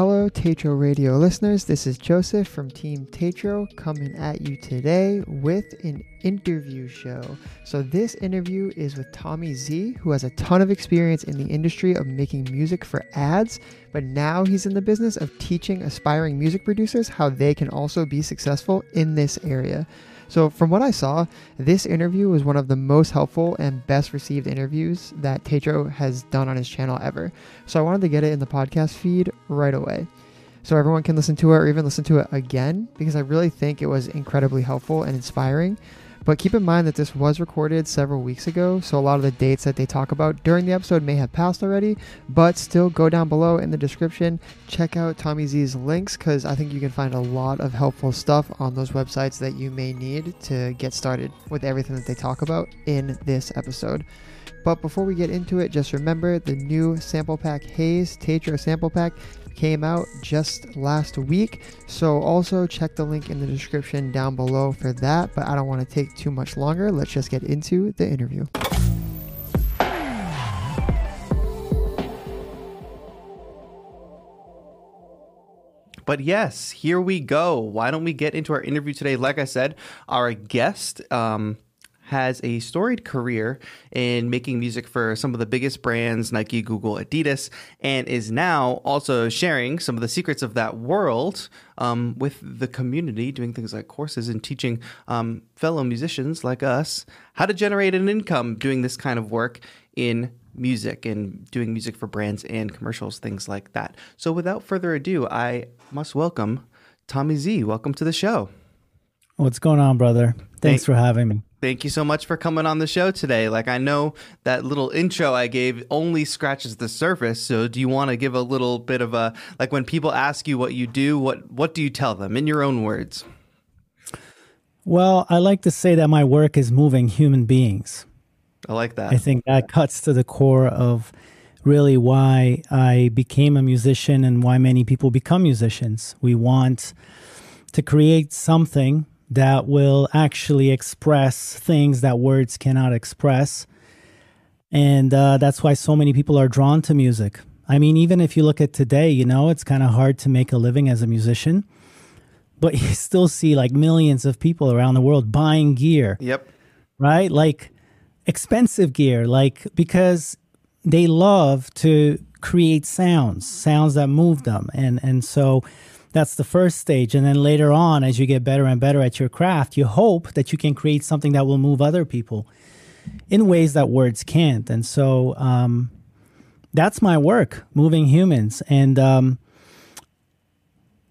Hello, Tatro Radio listeners. This is Joseph from Team Tatro coming at you today with an interview show. So, this interview is with Tommy Z, who has a ton of experience in the industry of making music for ads, but now he's in the business of teaching aspiring music producers how they can also be successful in this area. So, from what I saw, this interview was one of the most helpful and best received interviews that Tatro has done on his channel ever. So, I wanted to get it in the podcast feed right away so everyone can listen to it or even listen to it again because I really think it was incredibly helpful and inspiring. But keep in mind that this was recorded several weeks ago, so a lot of the dates that they talk about during the episode may have passed already. But still, go down below in the description, check out Tommy Z's links because I think you can find a lot of helpful stuff on those websites that you may need to get started with everything that they talk about in this episode. But before we get into it, just remember the new sample pack Haze Tatro sample pack came out just last week. So also check the link in the description down below for that. But I don't want to take too much longer. Let's just get into the interview. But yes, here we go. Why don't we get into our interview today? Like I said, our guest, um, has a storied career in making music for some of the biggest brands, Nike, Google, Adidas, and is now also sharing some of the secrets of that world um, with the community, doing things like courses and teaching um, fellow musicians like us how to generate an income doing this kind of work in music and doing music for brands and commercials, things like that. So, without further ado, I must welcome Tommy Z. Welcome to the show. What's going on, brother? Thanks Thank- for having me. Thank you so much for coming on the show today. Like I know that little intro I gave only scratches the surface. So do you want to give a little bit of a like when people ask you what you do, what what do you tell them in your own words? Well, I like to say that my work is moving human beings. I like that. I think that cuts to the core of really why I became a musician and why many people become musicians. We want to create something that will actually express things that words cannot express. And uh, that's why so many people are drawn to music. I mean, even if you look at today, you know, it's kind of hard to make a living as a musician, but you still see like millions of people around the world buying gear. Yep. Right? Like expensive gear, like because they love to create sounds, sounds that move them. And and so that's the first stage. And then later on, as you get better and better at your craft, you hope that you can create something that will move other people in ways that words can't. And so um, that's my work, moving humans. And um,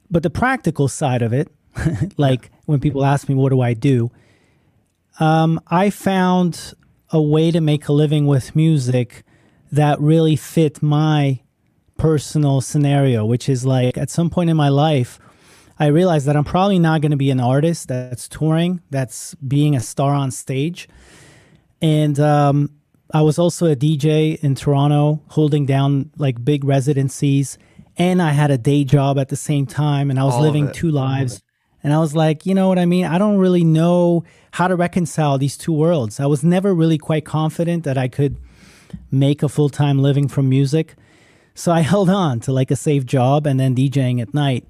but the practical side of it, like when people ask me, what do I do? Um, I found a way to make a living with music that really fit my personal scenario, which is like at some point in my life, I realized that I'm probably not going to be an artist that's touring, that's being a star on stage. And um, I was also a DJ in Toronto, holding down like big residencies. And I had a day job at the same time, and I was All living two lives. And I was like, you know what I mean? I don't really know how to reconcile these two worlds. I was never really quite confident that I could make a full time living from music. So I held on to like a safe job and then DJing at night.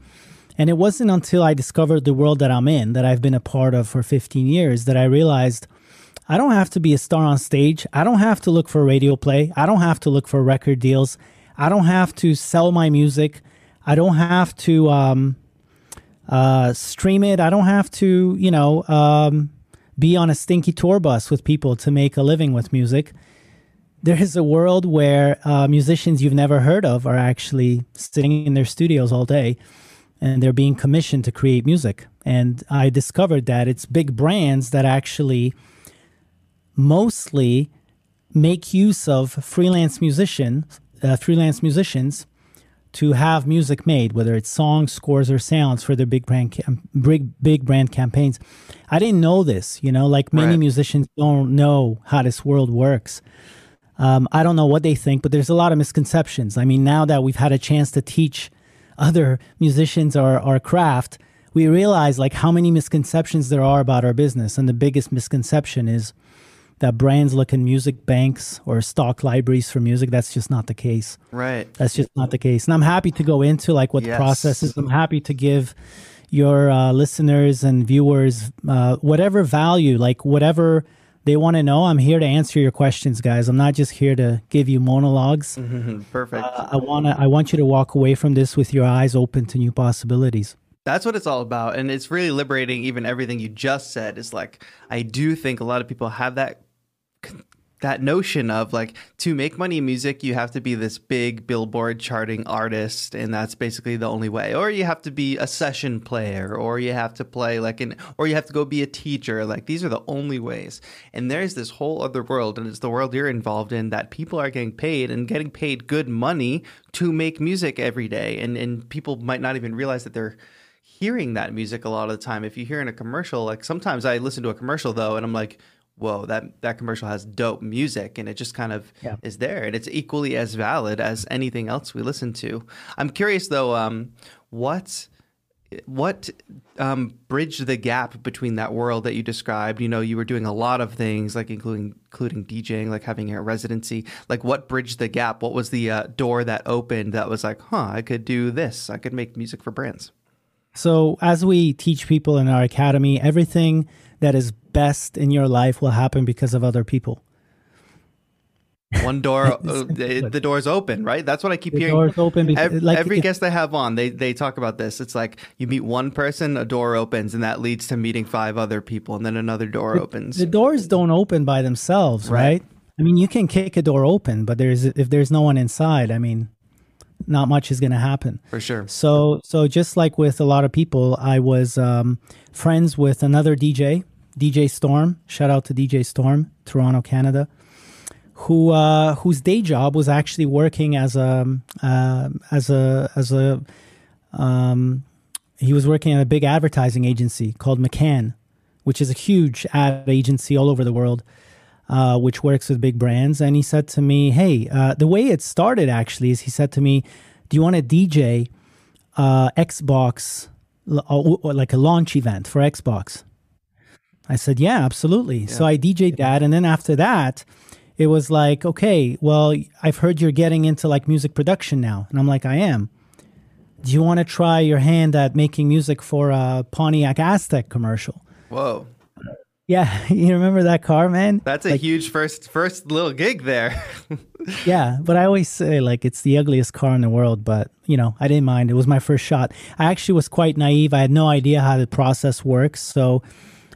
And it wasn't until I discovered the world that I'm in, that I've been a part of for 15 years, that I realized I don't have to be a star on stage. I don't have to look for radio play. I don't have to look for record deals. I don't have to sell my music. I don't have to um, uh, stream it. I don't have to, you know, um, be on a stinky tour bus with people to make a living with music there is a world where uh, musicians you've never heard of are actually sitting in their studios all day and they're being commissioned to create music. And I discovered that it's big brands that actually mostly make use of freelance musicians, uh, freelance musicians to have music made, whether it's songs, scores, or sounds for their big brand, cam- big big brand campaigns. I didn't know this, you know, like many right. musicians don't know how this world works. Um, I don't know what they think, but there's a lot of misconceptions. I mean, now that we've had a chance to teach other musicians our, our craft, we realize like how many misconceptions there are about our business. And the biggest misconception is that brands look in music banks or stock libraries for music. That's just not the case. Right. That's just not the case. And I'm happy to go into like what Yes. the process is. I'm happy to give your uh, listeners and viewers uh, whatever value, like whatever they want to know. I'm here to answer your questions, guys. I'm not just here to give you monologues. Mhm. Perfect. Uh, I want to. I want you to walk away from this with your eyes open to new possibilities. That's what it's all about. And it's really liberating. Even everything you just said is like, I do think a lot of people have that. That notion of like to make money in music, you have to be this big billboard charting artist, and that's basically the only way. Or you have to be a session player, or you have to play like an, or you have to go be a teacher. Like these are the only ways. And there's this whole other world, and it's the world you're involved in that people are getting paid and getting paid good money to make music every day, and and people might not even realize that they're hearing that music a lot of the time. If you hear in a commercial, like sometimes I listen to a commercial though, and I'm like, whoa, that that commercial has dope music, and it just kind of Yeah. is there, and it's equally as valid as anything else we listen to. I'm curious though, um, what what um, bridged the gap between that world that you described? You know, you were doing a lot of things, like including including DJing, like having a residency. Like, what bridged the gap? What was the uh, door that opened that was like, huh, I could do this. I could make music for brands. So, as we teach people in our academy, everything that is best in your life will happen because of other people. One door, uh, the, the door's open, right? That's what I keep The hearing. door's open because, Every, like, every guest I have on, they they talk about this. It's like you meet one person, a door opens, and that leads to meeting five other people, and then another door opens. The doors don't open by themselves, Right. right? I mean, you can kick a door open, but there's if there's no one inside, I mean, not much is going to happen. for sure. So, so just like with a lot of people, I was um, friends with another DJ, DJ Storm. Shout out to DJ Storm, Toronto, Canada, who uh, whose day job was actually working as a um as a as a um, he was working at a big advertising agency called McCann, which is a huge ad agency all over the world uh, which works with big brands. And he said to me, Hey, uh, the way it started actually is he said to me, Do you want to DJ uh, Xbox, or like a launch event for Xbox? I said, Yeah, absolutely. So I DJ'd that. And then after that, it was like, Okay, well, I've heard you're getting into like music production now. And I'm like, I am. Do you want to try your hand at making music for a Pontiac Aztek commercial? Whoa, Yeah, you remember that car, man? that's a huge first first little gig there. Yeah, but I always say like it's the ugliest car in the world, but you know, I didn't mind. It was my first shot. I actually was quite naive. I had no idea how the process works, so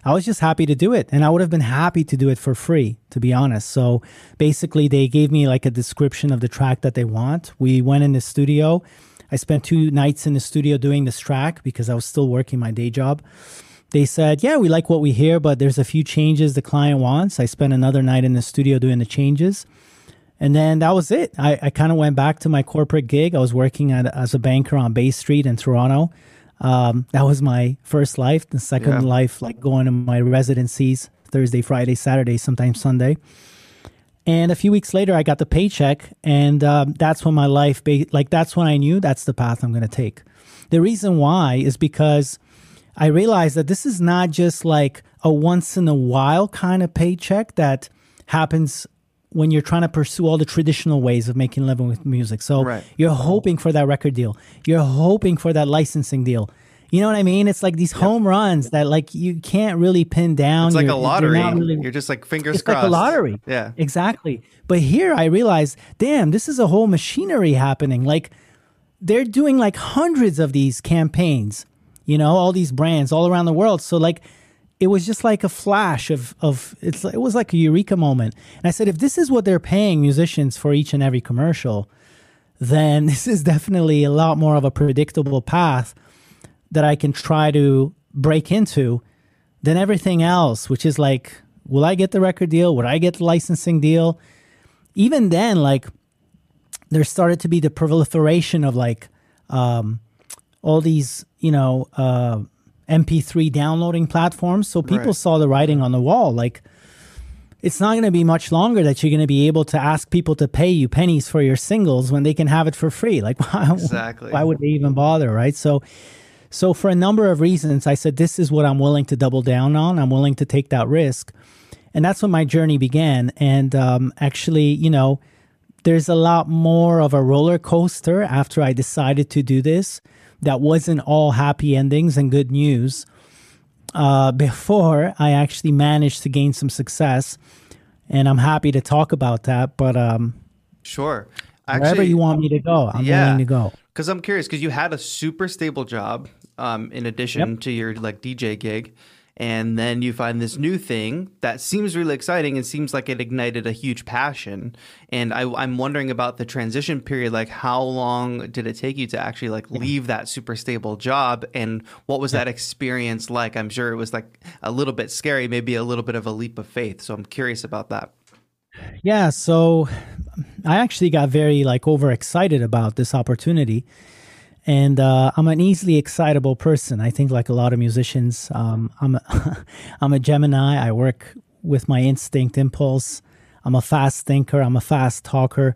I was just happy to do it. And I would have been happy to do it for free, to be honest. So basically they gave me like a description of the track that they want. We went in the studio. I spent two nights in the studio doing this track because I was still working my day job they said, Yeah, we like what we hear, but there's a few changes the client wants. I spent another night in the studio doing the changes. And then that was it. I, I kind of went back to my corporate gig. I was working at, as a banker on Bay Street in Toronto. Um, that was my first life. The second Yeah. life, like going to my residencies Thursday, Friday, Saturday, sometimes Sunday. And a few weeks later, I got the paycheck, and um, that's when my life, ba- like that's when I knew that's the path I'm going to take. The reason why is because I realized that this is not just like a once in a while kind of paycheck that happens when you're trying to pursue all the traditional ways of making a living with music. So Right. you're hoping for that record deal. You're hoping for that licensing deal. You know what I mean? It's like these home runs that like you can't really pin down. It's like You're- a you're lottery. really- You're just like fingers it's crossed. like a lottery. Yeah. Exactly. But here I realized, damn, this is a whole machinery happening. Like they're doing like hundreds of these campaigns, you know, all these brands all around the world. So like it was just like a flash of of it's it was like a eureka moment. And I said, if this is what they're paying musicians for each and every commercial, then this is definitely a lot more of a predictable path that I can try to break into than everything else, which is like, will I get the record deal? Would I get the licensing deal? Even then, like, there started to be the proliferation of like um, all these, you know, uh, MP3 downloading platforms. So people Right. saw the writing on the wall. Like, it's not going to be much longer that you're going to be able to ask people to pay you pennies for your singles when they can have it for free. Like, why, Exactly. why would they even bother, right? So, so for a number of reasons, I said this is what I'm willing to double down on. I'm willing to take that risk. and that's when my journey began. And um, actually, you know, there's a lot more of a roller coaster after I decided to do this. That wasn't all happy endings and good news. Uh, before I actually managed to gain some success, and I'm happy to talk about that. But um, sure, Actually, wherever you want me to go, I'm yeah, willing to go. Because I'm curious, because you had a super stable job um, in addition yep. to your like DJ gig, and then you find this new thing that seems really exciting and seems like it ignited a huge passion. And I, am wondering about the transition period like how long did it take you to actually like leave that super stable job? And what was that experience like? I'm sure it was like a little bit scary maybe a little bit of a leap of faith. So i'm curious about that. Yeah so i actually got very like overexcited about this opportunity and uh, I'm an easily excitable person. I think, like a lot of musicians, um, I'm a, I'm a Gemini. I work with my instinct, impulse. I'm a fast thinker. I'm a fast talker,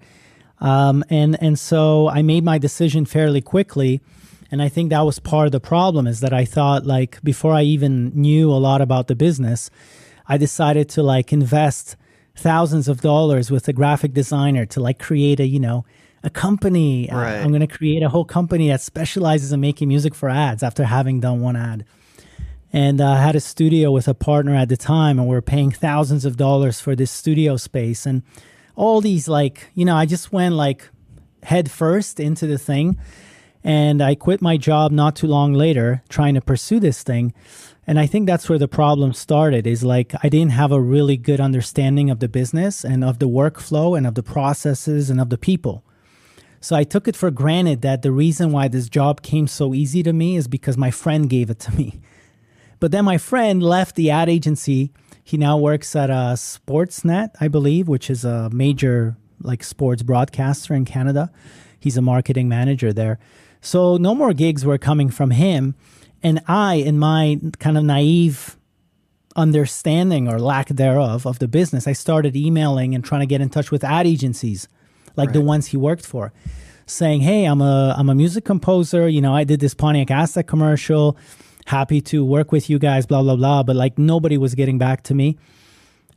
um, and and so I made my decision fairly quickly. And I think that was part of the problem is that I thought like before I even knew a lot about the business, I decided to like invest thousands of dollars with a graphic designer to like create a you know a company. Uh, right. Uh, I'm going to create a whole company that specializes in making music for ads after having done one ad. And uh, I had a studio with a partner at the time, and we are paying thousands of dollars for this studio space. And all these, like, you know, I just went like head first into the thing. And I quit my job not too long later trying to pursue this thing. And I think that's where the problem started is like I didn't have a really good understanding of the business and of the workflow and of the processes and of the people. So I took it for granted that the reason why this job came so easy to me is because my friend gave it to me. But then my friend left the ad agency. He now works at a uh, Sportsnet, I believe, which is a major like sports broadcaster in Canada. He's a marketing manager there. So no more gigs were coming from him. And I, in my kind of naive understanding or lack thereof of the business, I started emailing and trying to get in touch with ad agencies like right. the ones he worked for, saying, "Hey, I'm a I'm a music composer. You know, I did this Pontiac Aztek commercial. Happy to work with you guys. Blah blah blah." But like nobody was getting back to me,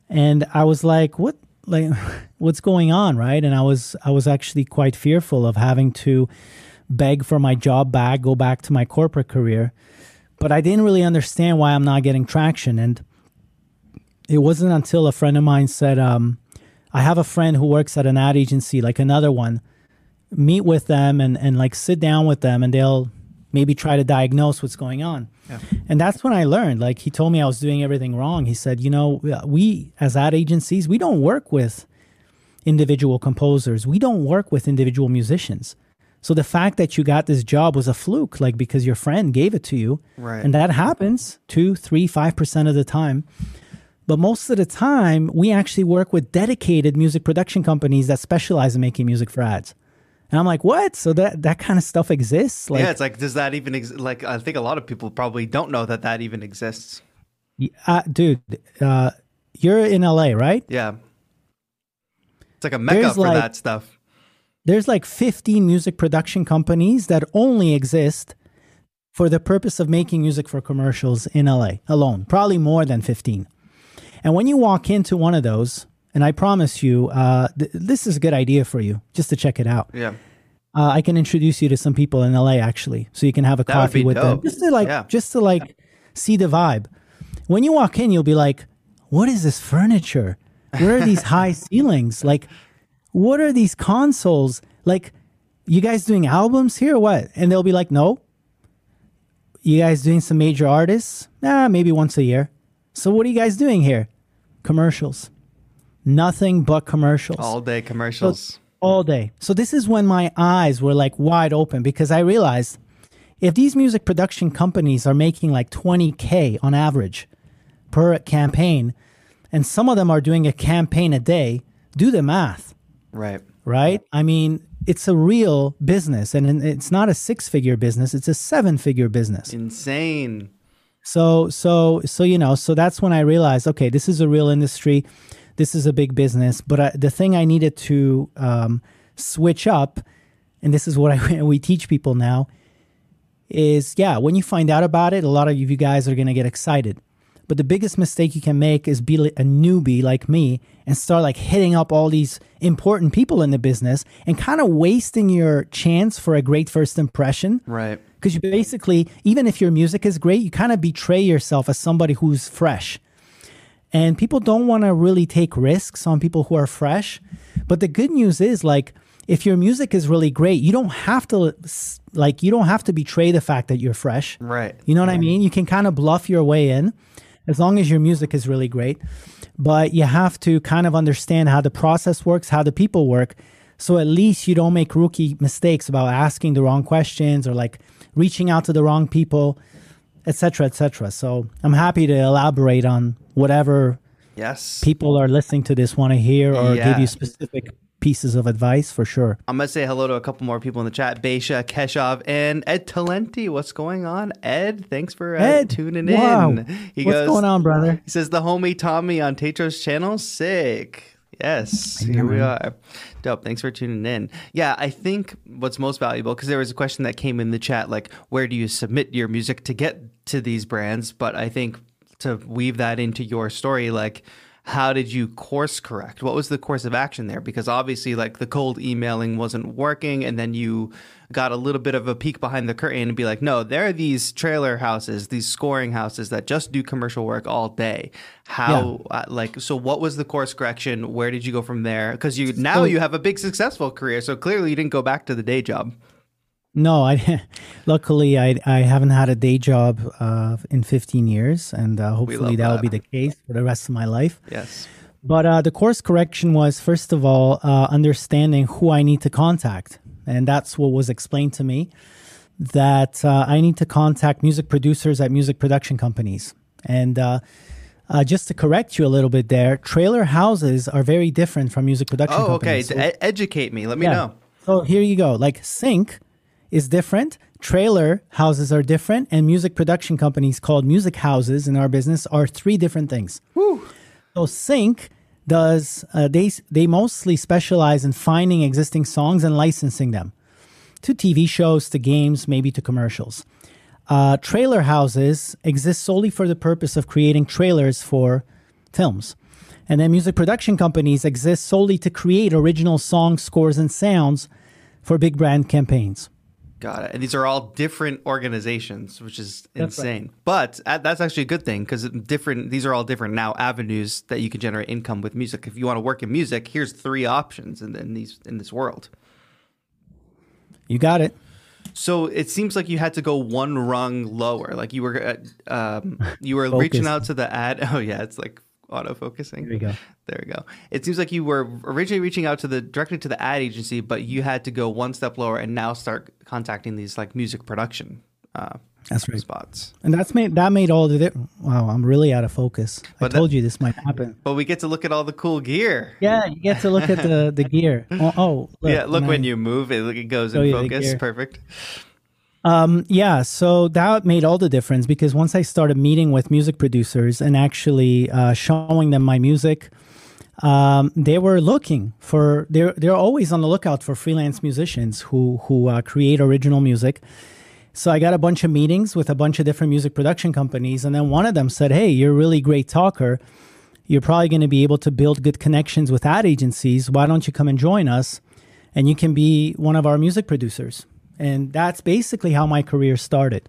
and I was like, "What? Like, what's going on?" Right? And I was I was actually quite fearful of having to beg for my job back, go back to my corporate career. But I didn't really understand why I'm not getting traction. And it wasn't until a friend of mine said, um, I have a friend who works at an ad agency, like another one. Meet with them and, and like sit down with them and they'll maybe try to diagnose what's going on. Yeah. And that's when I learned. Like he told me I was doing everything wrong. He said, you know, we as ad agencies, we don't work with individual composers. We don't work with individual musicians. So the fact that you got this job was a fluke, like because your friend gave it to you. Right. And that happens two, three, five percent of the time. But most of the time, we actually work with dedicated music production companies that specialize in making music for ads. And I'm like, what? So that that kind of stuff exists? Like, yeah, it's like, does that even ex- like? I think a lot of people probably don't know that that even exists. Uh, dude, uh, you're in LA, right? Yeah, it's like a mecca there's for like, that stuff. There's like 15 music production companies that only exist for the purpose of making music for commercials in LA alone. Probably more than 15. And when you walk into one of those, and I promise you, uh, th- this is a good idea for you just to check it out. Yeah. Uh, I can introduce you to some people in LA actually, so you can have a that coffee with dope. them, just to like, yeah. just to like see the vibe. When you walk in, you'll be like, "What is this furniture? Where are these high ceilings? Like, what are these consoles? Like, you guys doing albums here? Or what?" And they'll be like, "No." You guys doing some major artists? Nah, maybe once a year. So what are you guys doing here? Commercials. Nothing but commercials. All day commercials. So, all day. So this is when my eyes were like wide open because I realized if these music production companies are making like 20k on average per campaign and some of them are doing a campaign a day, do the math. Right. Right? I mean, it's a real business and it's not a six-figure business, it's a seven-figure business. Insane. So so so you know so that's when I realized okay this is a real industry, this is a big business. But I, the thing I needed to um, switch up, and this is what I, we teach people now, is yeah when you find out about it, a lot of you guys are gonna get excited. But the biggest mistake you can make is be a newbie like me and start like hitting up all these important people in the business and kind of wasting your chance for a great first impression. Right. Because you basically, even if your music is great, you kind of betray yourself as somebody who's fresh. And people don't want to really take risks on people who are fresh. But the good news is, like, if your music is really great, you don't have to like you don't have to betray the fact that you're fresh. Right. You know what right. I mean? You can kind of bluff your way in as long as your music is really great. But you have to kind of understand how the process works, how the people work. So at least you don't make rookie mistakes about asking the wrong questions or like reaching out to the wrong people, etc., etc. So I'm happy to elaborate on whatever yes people are listening to this want to hear or yeah. give you specific pieces of advice for sure. I'm gonna say hello to a couple more people in the chat: Beisha, Keshav, and Ed Talenti. What's going on, Ed? Thanks for uh, Ed, tuning wow. in. He What's goes, going on, brother? He says the homie Tommy on Tatro's channel, sick. Yes, here we are. Dope. Thanks for tuning in. Yeah, I think what's most valuable because there was a question that came in the chat, like where do you submit your music to get to these brands? But I think to weave that into your story, like how did you course correct? What was the course of action there? Because obviously, like the cold emailing wasn't working, and then you got a little bit of a peek behind the curtain and be like, no, there are these trailer houses, these scoring houses that just do commercial work all day. How, yeah. uh, like, so what was the course correction? Where did you go from there? Because you now so, you have a big successful career, so clearly you didn't go back to the day job. No, I. luckily, I I haven't had a day job uh, in 15 years, and uh, hopefully that, that will be the case for the rest of my life. Yes. But uh, the course correction was first of all uh, understanding who I need to contact, and that's what was explained to me. That uh, I need to contact music producers at music production companies, and uh, just to correct you a little bit there, trailer houses are very different from music production oh, companies. okay. So, educate me. Let me yeah. know. So here you go. Like Sync is different. Trailer houses are different, and music production companies called music houses in our business are three different things. Woo. So Sync does uh, they they mostly specialize in finding existing songs and licensing them to TV shows, to games, maybe to commercials. Uh, trailer houses exist solely for the purpose of creating trailers for films. And then music production companies exist solely to create original songs, scores, and sounds for big brand campaigns. Got it. And these are all different organizations, which is that's insane. Right. But uh, that's actually a good thing because different. These are all different now avenues that you can generate income with music. If you want to work in music, here's three options in, in these in this world. You got it. So it seems like you had to go one rung lower. Like you were, uh, um, you were reaching out to the ad. Oh yeah, it's like autofocusing. There we go. There we go. It seems like you were originally reaching out to the directly to the ad agency, but you had to go one step lower and now start contacting these like music production. Uh, that's right. Spots. And that's made that made all the difference. Wow, I'm really out of focus. But I told that, you this might happen. But we get to look at all the cool gear. Yeah, you get to look at the the gear. Oh, oh look, yeah. Look when I, you move, it, it goes in focus. Perfect. Um, yeah, so that made all the difference because once I started meeting with music producers and actually uh, showing them my music, um, they were looking for they're they're always on the lookout for freelance musicians who who uh, create original music. So I got a bunch of meetings with a bunch of different music production companies, and then one of them said, "Hey, you're a really great talker. You're probably going to be able to build good connections with ad agencies. Why don't you come and join us, and you can be one of our music producers?" and that's basically how my career started.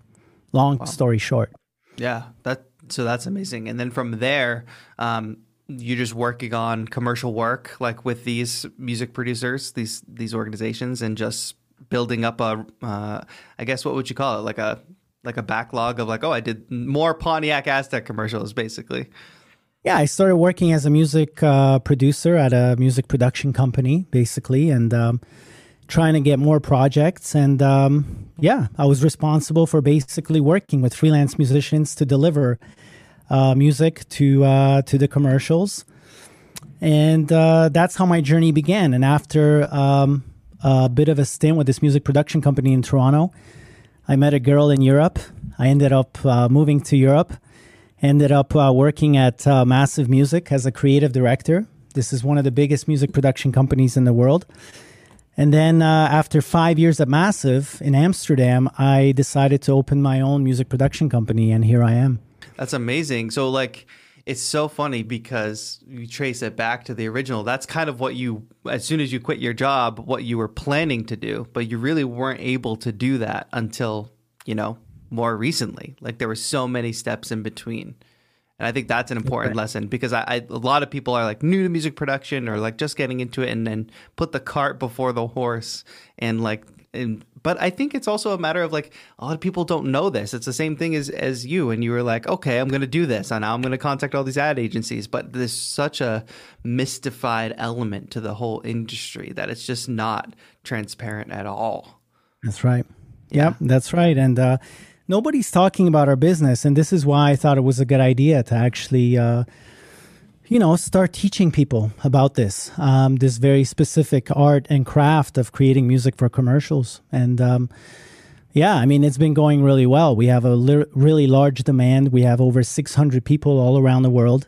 Long wow. story short. Yeah, that so that's amazing. And then from there, um, you're just working on commercial work, like with these music producers, these these organizations, and just building up a, uh, I guess what would you call it, like a like a backlog of like, oh, I did more Pontiac Aztek commercials, basically. Yeah, I started working as a music uh, producer at a music production company, basically, and. Um, trying to get more projects. And um, yeah, I was responsible for basically working with freelance musicians to deliver uh, music to uh, to the commercials. And uh, that's how my journey began. And after um, a bit of a stint with this music production company in Toronto, I met a girl in Europe. I ended up uh, moving to Europe. Ended up uh, working at Massive Music as a creative director. This is one of the biggest music production companies in the world. And then uh, after five years at Massive in Amsterdam, I decided to open my own music production company, and here I am. That's amazing. So like it's so funny because you trace it back to the original. That's kind of what you as soon as you quit your job, what you were planning to do, but you really weren't able to do that until, you know, more recently. Like there were so many steps in between. And I think that's an important right. lesson because I, I, a lot of people are like new to music production or like just getting into it and then put the cart before the horse and like and but I think it's also a matter of like a lot of people don't know this. It's the same thing as as you, and you were like, okay, I'm going to do this, and now I'm going to contact all these ad agencies. But there's such a mystified element to the whole industry that it's just not transparent at all. That's right. Yeah, yep, that's right. And uh, nobody's talking about our business, and this is why I thought it was a good idea to actually. Uh, you know, start teaching people about this, um, this very specific art and craft of creating music for commercials. And um, yeah, I mean, it's been going really well. We have a li- really large demand. We have over 600 people all around the world.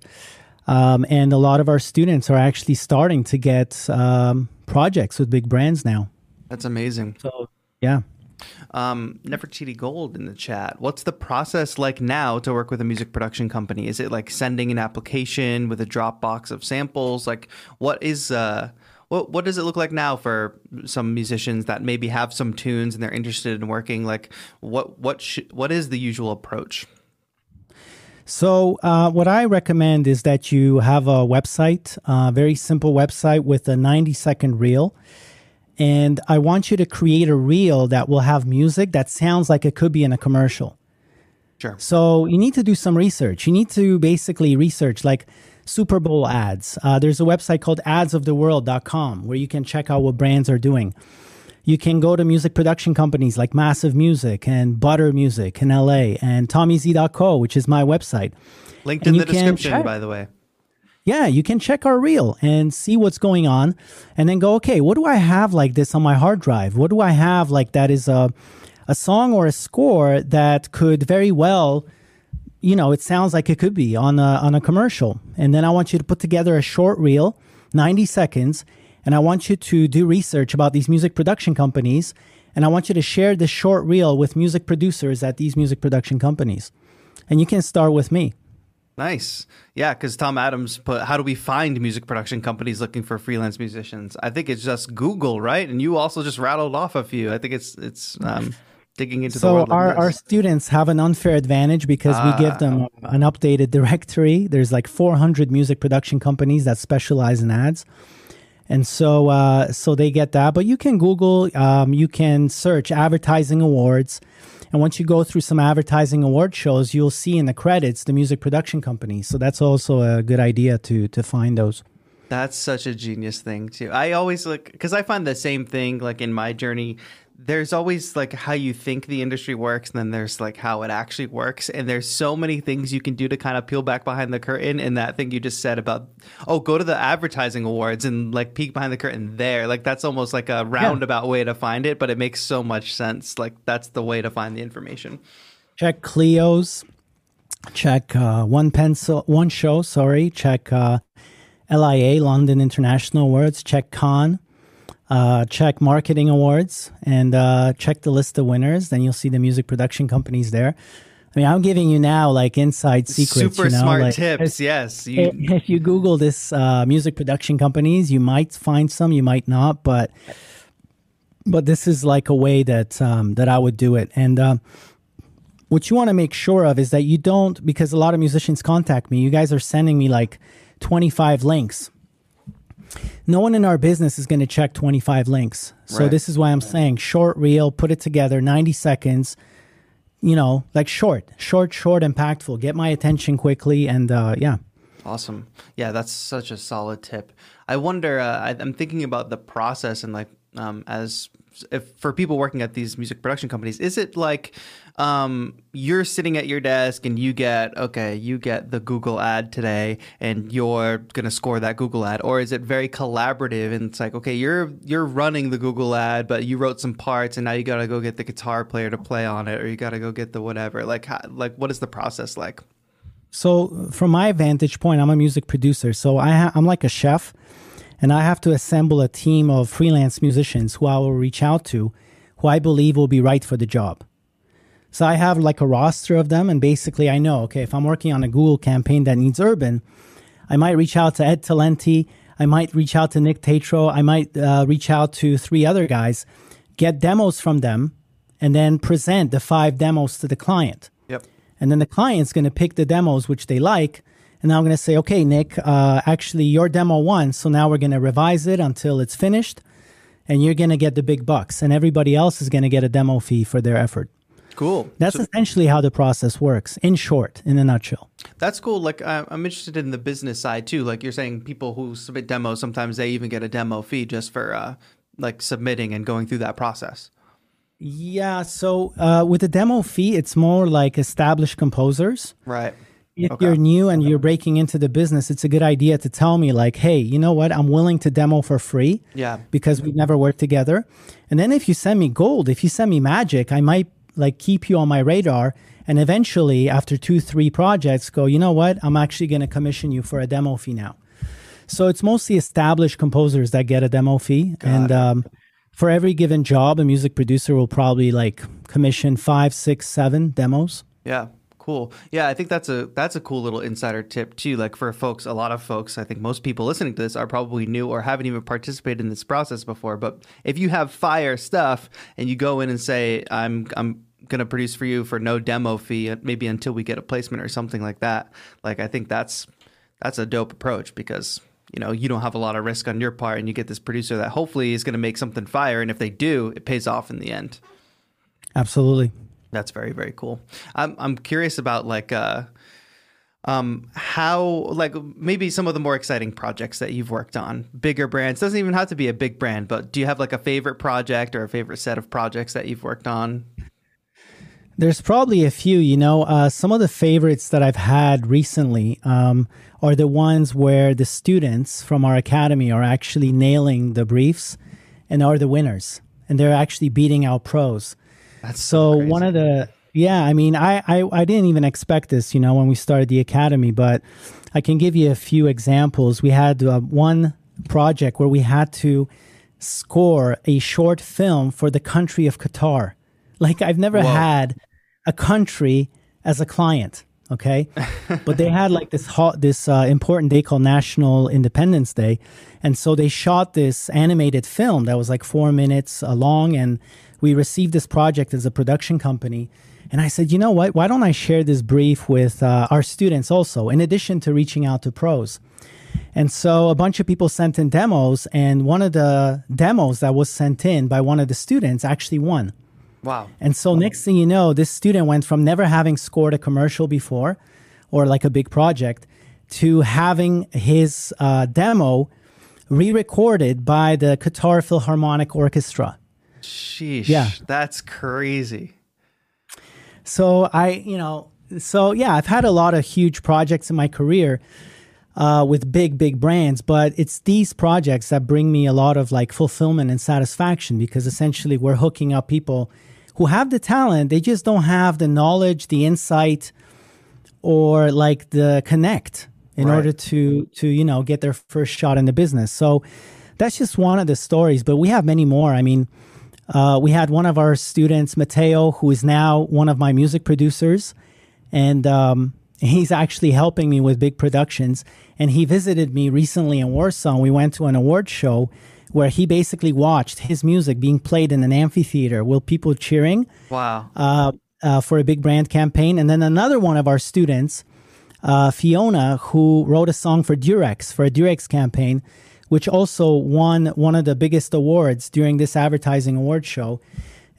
Um, and a lot of our students are actually starting to get um, projects with big brands now. That's amazing. So, yeah. Um, Nefertiti Gold in the chat. What's the process like now to work with a music production company? Is it like sending an application with a Dropbox of samples? Like, what is uh, what what does it look like now for some musicians that maybe have some tunes and they're interested in working? Like, what what sh- what is the usual approach? So, uh, what I recommend is that you have a website, a very simple website with a 90 second reel and I want you to create a reel that will have music that sounds like it could be in a commercial. Sure. So you need to do some research. You need to basically research like Super Bowl ads. Uh, there's a website called adsoftheworld.com where you can check out what brands are doing. You can go to music production companies like Massive Music and Butter Music in LA and TommyZ.co, which is my website. Linked in the description, by the way yeah, you can check our reel and see what's going on and then go, okay, what do I have like this on my hard drive? What do I have like that is a, a song or a score that could very well, you know, it sounds like it could be on a, on a commercial. And then I want you to put together a short reel, 90 seconds, and I want you to do research about these music production companies. And I want you to share this short reel with music producers at these music production companies. And you can start with me. Nice. Yeah, because Tom Adams put, How do we find music production companies looking for freelance musicians? I think it's just Google, right? And you also just rattled off a few. I think it's it's um, digging into so the world. So our, our students have an unfair advantage because we give them ah. an updated directory. There's like 400 music production companies that specialize in ads. And so, uh, so they get that. But you can Google, um, you can search advertising awards and once you go through some advertising award shows, you'll see in the credits the music production companies. So that's also a good idea to to find those. That's such a genius thing too. I always look because I find the same thing like in my journey there's always like how you think the industry works and then there's like how it actually works and there's so many things you can do to kind of peel back behind the curtain and that thing you just said about oh go to the advertising awards and like peek behind the curtain there. Like that's almost like a roundabout yeah. way to find it but it makes so much sense. Like that's the way to find the information. Check clio's check uh, one pencil one show sorry check uh, lia london international awards check Cannes uh, check marketing awards and uh, check the list of winners. Then you'll see the music production companies there. I mean, I'm giving you now like inside secrets. Super you know? smart like, tips. If, yes. You... If you Google this uh, music production companies, you might find some, you might not, but but this is like a way that um, that I would do it. And um, what you want to make sure of is that you don't, because a lot of musicians contact me. You guys are sending me like 25 links no one in our business is going to check 25 links. So right. this is why I'm saying short reel, put it together, 90 seconds, you know, like short, short, short, impactful. Get my attention quickly. And uh, yeah. Awesome. Yeah, that's such a solid tip. I wonder, uh, I, am thinking about the process and like um, as if for people working at these music production companies, is it like um, you're sitting at your desk and you get okay, you get the Google ad today, and you're gonna score that Google ad, or is it very collaborative and it's like okay, you're you're running the Google ad, but you wrote some parts, and now you gotta go get the guitar player to play on it, or you gotta go get the whatever. Like how, like what is the process like? So from my vantage point, I'm a music producer, so I ha- I'm like a chef and I have to assemble a team of freelance musicians who I will reach out to, who I believe will be right for the job. So I have like a roster of them, and basically I know, okay, if I'm working on a Google campaign that needs urban, I might reach out to Ed Talenti, I might reach out to Nick Tatro, I might uh, reach out to three other guys, get demos from them, and then present the five demos to the client. Yep. And then the client's going to pick the demos which they like. And now I'm going to say, okay, Nick, uh, actually your demo won. So now we're going to revise it until it's finished and you're going to get the big bucks. And everybody else is going to get a demo fee for their effort. Cool. That's So- essentially how the process works, in short, in a nutshell. That's cool. Like I'm interested in the business side too. Like you're saying, people who submit demos sometimes they even get a demo fee just for uh, like submitting and going through that process. Yeah. So uh, with the demo fee, it's more like established composers. Right. If Okay. you're new and you're breaking into the business, it's a good idea to tell me, like, hey, you know what? I'm willing to demo for free. Yeah. because we've never worked together. And then if you send me gold, if you send me magic, I might like keep you on my radar. And eventually, after two, three projects, go, you know what? I'm actually going to commission you for a demo fee now. So it's mostly established composers that get a demo fee. and um, for every given job, a music producer will probably like commission five, six, seven demos. Yeah. Cool. Yeah, I think that's a that's a cool little insider tip too. Like for folks, a lot of folks, I think most people listening to this are probably new or haven't even participated in this process before. But if you have fire stuff and you go in and say, "I'm I'm gonna produce for you for no demo fee, uh, maybe until we get a placement or something like that," like I think that's that's a dope approach because you know you don't have a lot of risk on your part, and you get this producer that hopefully is gonna make something fire, and if they do, it pays off in the end. Absolutely. That's very very cool. I'm I'm curious about like uh um how like maybe some of the more exciting projects that you've worked on. Bigger brands doesn't even have to be a big brand, but do you have like a favorite project or a favorite set of projects that you've worked on? There's probably a few, you know, uh, some of the favorites that I've had recently um, are the ones where the students from our academy are actually nailing the briefs and are the winners. And they're actually beating out pros. That's So crazy. one of the yeah, I mean, I, I I didn't even expect this, you know, when we started the academy, but I can give you a few examples. We had uh, one project where we had to score a short film for the country of Qatar. Like I've never Whoa. had a country as a client, okay? but they had like this hot, this uh, important day called National Independence Day, and so they shot this animated film that was like four minutes uh, long, and we received this project as a production company. And I said, you know what? Why don't I share this brief with uh, our students also, in addition to reaching out to pros? And so a bunch of people sent in demos, and one of the demos that was sent in by one of the students actually won. Wow. And so next thing you know, this student went from never having scored a commercial before or like a big project to having his uh, demo re-recorded by the Qatar Philharmonic Orchestra. Sheesh. Yeah. That's crazy. So I, you know, so yeah, I've had a lot of huge projects in my career uh, with big, big brands, but it's these projects that bring me a lot of like fulfillment and satisfaction because essentially we're hooking up people who have the talent, they just don't have the knowledge, the insight, or like the connect in Right. order to to you know get their first shot in the business. So that's just one of the stories, but we have many more. I mean, uh, we had one of our students, Mateo, who is now one of my music producers, and um, he's actually helping me with big productions. And he visited me recently in Warsaw. We went to an award show where he basically watched his music being played in an amphitheater with people cheering Wow. uh, uh, for a big brand campaign. And then another one of our students, uh, Fiona, who wrote a song for Durex, for a Durex campaign, which also won one of the biggest awards during this advertising award show.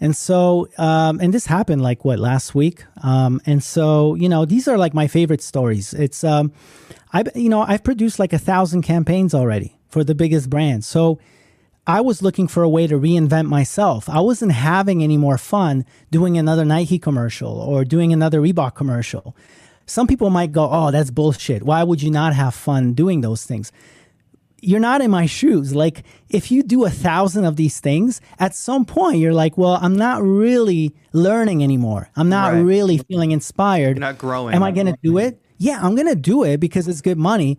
And so, um, and this happened like what last week. Um, and so, you know, these are like my favorite stories. It's, um, I, you know, I've produced like a thousand campaigns already for the biggest brands. So, I was looking for a way to reinvent myself. I wasn't having any more fun doing another Nike commercial or doing another Reebok commercial. Some people might go, oh, that's bullshit. Why would you not have fun doing those things? You're not in my shoes. Like, if you do a thousand of these things, at some point you're like, well, I'm not really learning anymore. I'm not Right. really feeling inspired. You're not growing. Am I going to do it? Yeah, I'm going to do it because it's good money.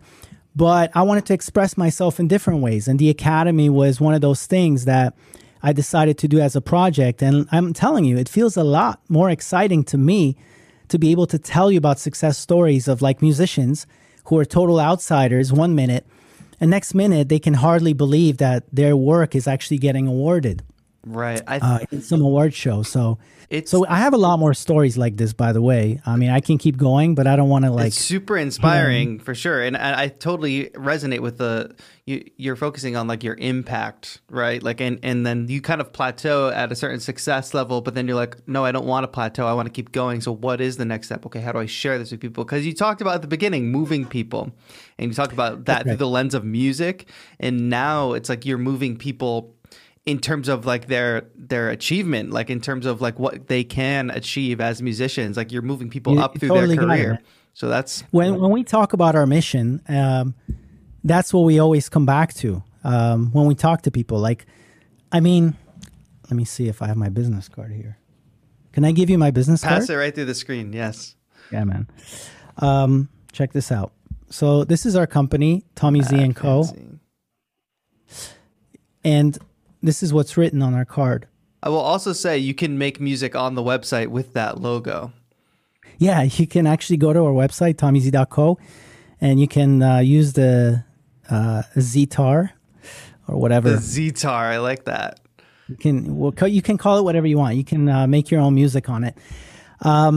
But I wanted to express myself in different ways. And the academy was one of those things that I decided to do as a project. And I'm telling you, it feels a lot more exciting to me to be able to tell you about success stories of like musicians who are total outsiders one minute, and next minute they can hardly believe that their work is actually getting awarded Right. I uh, in some award show. So, It's- so I have a lot more stories like this. By the way, I mean I can keep going, but I don't want to like. it's super inspiring for sure, and I, I totally resonate with the you, you're focusing on like your impact, right? Like, and and then you kind of plateau at a certain success level, but then you're like, no, I don't want to plateau. I want to keep going. So, what is the next step? Okay, how do I share this with people? Because you talked about at the beginning moving people, and you talked about that right. through the lens of music, and now it's like you're moving people in terms of like their their achievement like in terms of like what they can achieve as musicians like you're moving people You up through totally their career so that's when when we talk about our mission, um, that's what we always come back to um, when we talk to people. Like, I mean, let me see if I have my business card here. Can I give you my business pass card? Pass it right through the screen yes Yeah, man. Um, check this out. So this is our company, Tommy Z and Co. And this is what's written on our card. i will also say you can make music on the website with that logo Yeah, you can actually go to our website, tommyz.co, and you can uh, use the uh, ZTAR or whatever. the z-tar i like that You can well, you can call it whatever you want. You can uh, make your own music on it. Um,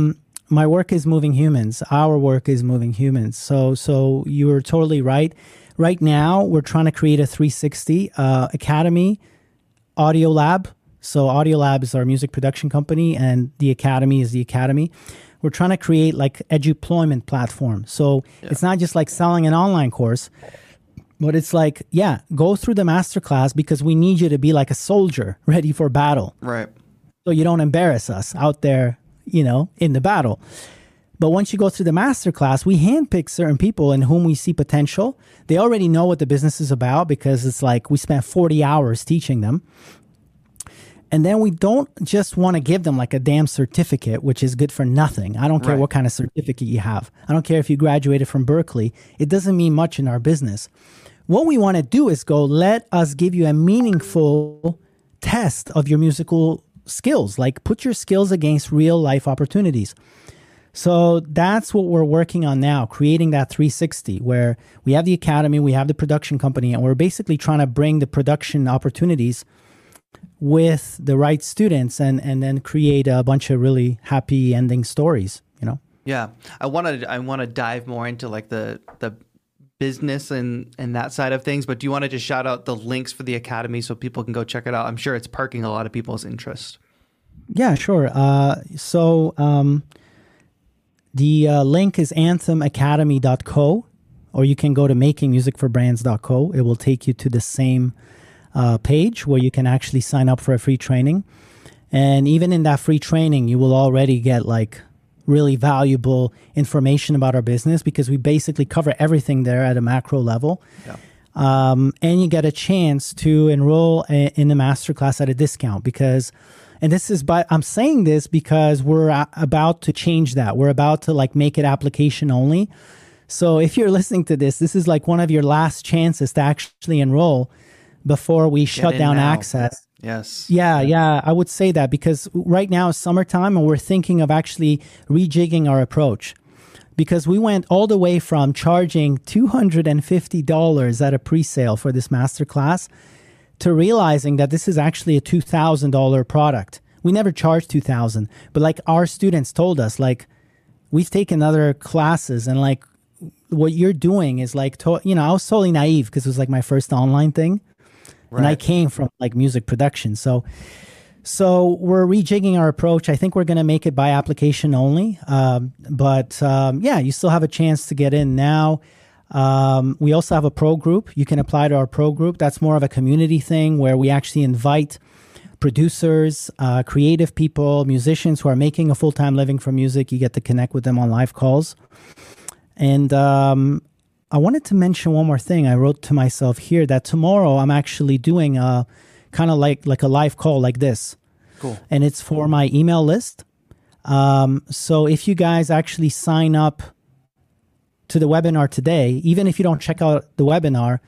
my work is moving humans. Our work is moving humans. So so you were totally right. Right now, we're trying to create a 360 uh, academy audio lab. So Audio Lab is our music production company, and the academy is the academy. We're trying to create like eduployment platform. So it's not just like selling an online course, but it's like, yeah, go through the masterclass because we need you to be like a soldier ready for battle. right So you don't embarrass us out there, you know, in the battle. But once you go through the masterclass, we handpick certain people in whom we see potential. They already know what the business is about because it's like we spent 40 hours teaching them. And then we don't just want to give them like a damn certificate, which is good for nothing. I don't care Right. what kind of certificate you have. I don't care if you graduated from Berkeley. It doesn't mean much in our business. What we want to do is go, let us give you a meaningful test of your musical skills. Like put your skills against real life opportunities. So that's what we're working on now, creating that 360 where we have the academy, we have the production company, and we're basically trying to bring the production opportunities with the right students and and then create a bunch of really happy ending stories, you know. yeah i want to i want to dive more into like the the business and and that side of things but do you want to just shout out the links for the academy so people can go check it out i'm sure it's parking a lot of people's interest Yeah, sure. Uh, so um, the uh, link is anthemacademy.co, or you can go to makingmusicforbrands.co. It will take you to the same uh, page where you can actually sign up for a free training. And even in that free training, you will already get like really valuable information about our business because we basically cover everything there at a macro level. Um, and you get a chance to enroll a, in the masterclass at a discount because, and this is by, I'm saying this because we're about to change that. We're about to like make it application only. So if you're listening to this, this is like one of your last chances to actually enroll before we shut down now. access. yes Yeah, yeah, I would say that because right now is summertime and we're thinking of actually rejigging our approach. Because we went all the way from charging $250 at a pre sale for this masterclass to realizing that this is actually a $2,000 product. We never charged 2000 but like our students told us, like, we've taken other classes and like what you're doing is like, to, you know, I was totally naive because it was like my first online thing and I came from like music production. So, so we're rejigging our approach. I think we're going to make it by application only. Um, but um, yeah, you still have a chance to get in now. Um, we also have a pro group. You can apply to our pro group. That's more of a community thing where we actually invite producers, uh, creative people, musicians who are making a full time living from music. You get to connect with them on live calls. And um, I wanted to mention one more thing. I wrote to myself here that tomorrow I'm actually doing a kind of like like a live call like this. Cool. And it's for my email list. Um, so if you guys actually sign up to the webinar today, even if you don't check out the webinar,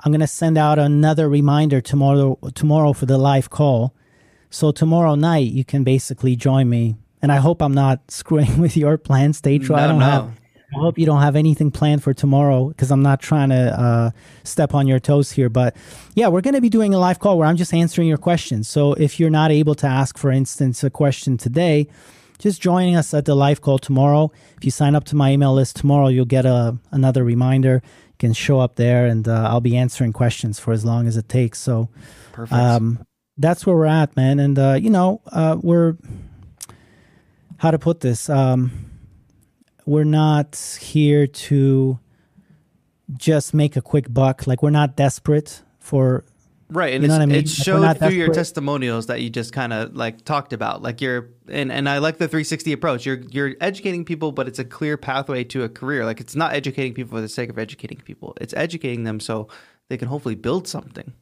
I'm gonna send out another reminder tomorrow tomorrow for the live call. So tomorrow night you can basically join me. And I hope I'm not screwing with your plans, Tatro. I No, don't no. have I hope you don't have anything planned for tomorrow because I'm not trying to uh, step on your toes here. But yeah, we're going to be doing a live call where I'm just answering your questions. So if you're not able to ask, for instance, a question today, just joining us at the live call tomorrow. If you sign up to my email list tomorrow, you'll get a, another reminder. You can show up there and uh, I'll be answering questions for as long as it takes. So Perfect. um, that's where we're at, man. And, uh, you know, uh, we're, how to put this? Um, we're not here to just make a quick buck. Like we're not desperate for Right, and You know it's, what I mean? it's showed not through your testimonials that you just kind of like talked about, like you're, and and I like the 360 approach. You're you're educating people, but it's a clear pathway to a career. Like it's not educating people for the sake of educating people. It's educating them so they can hopefully build something.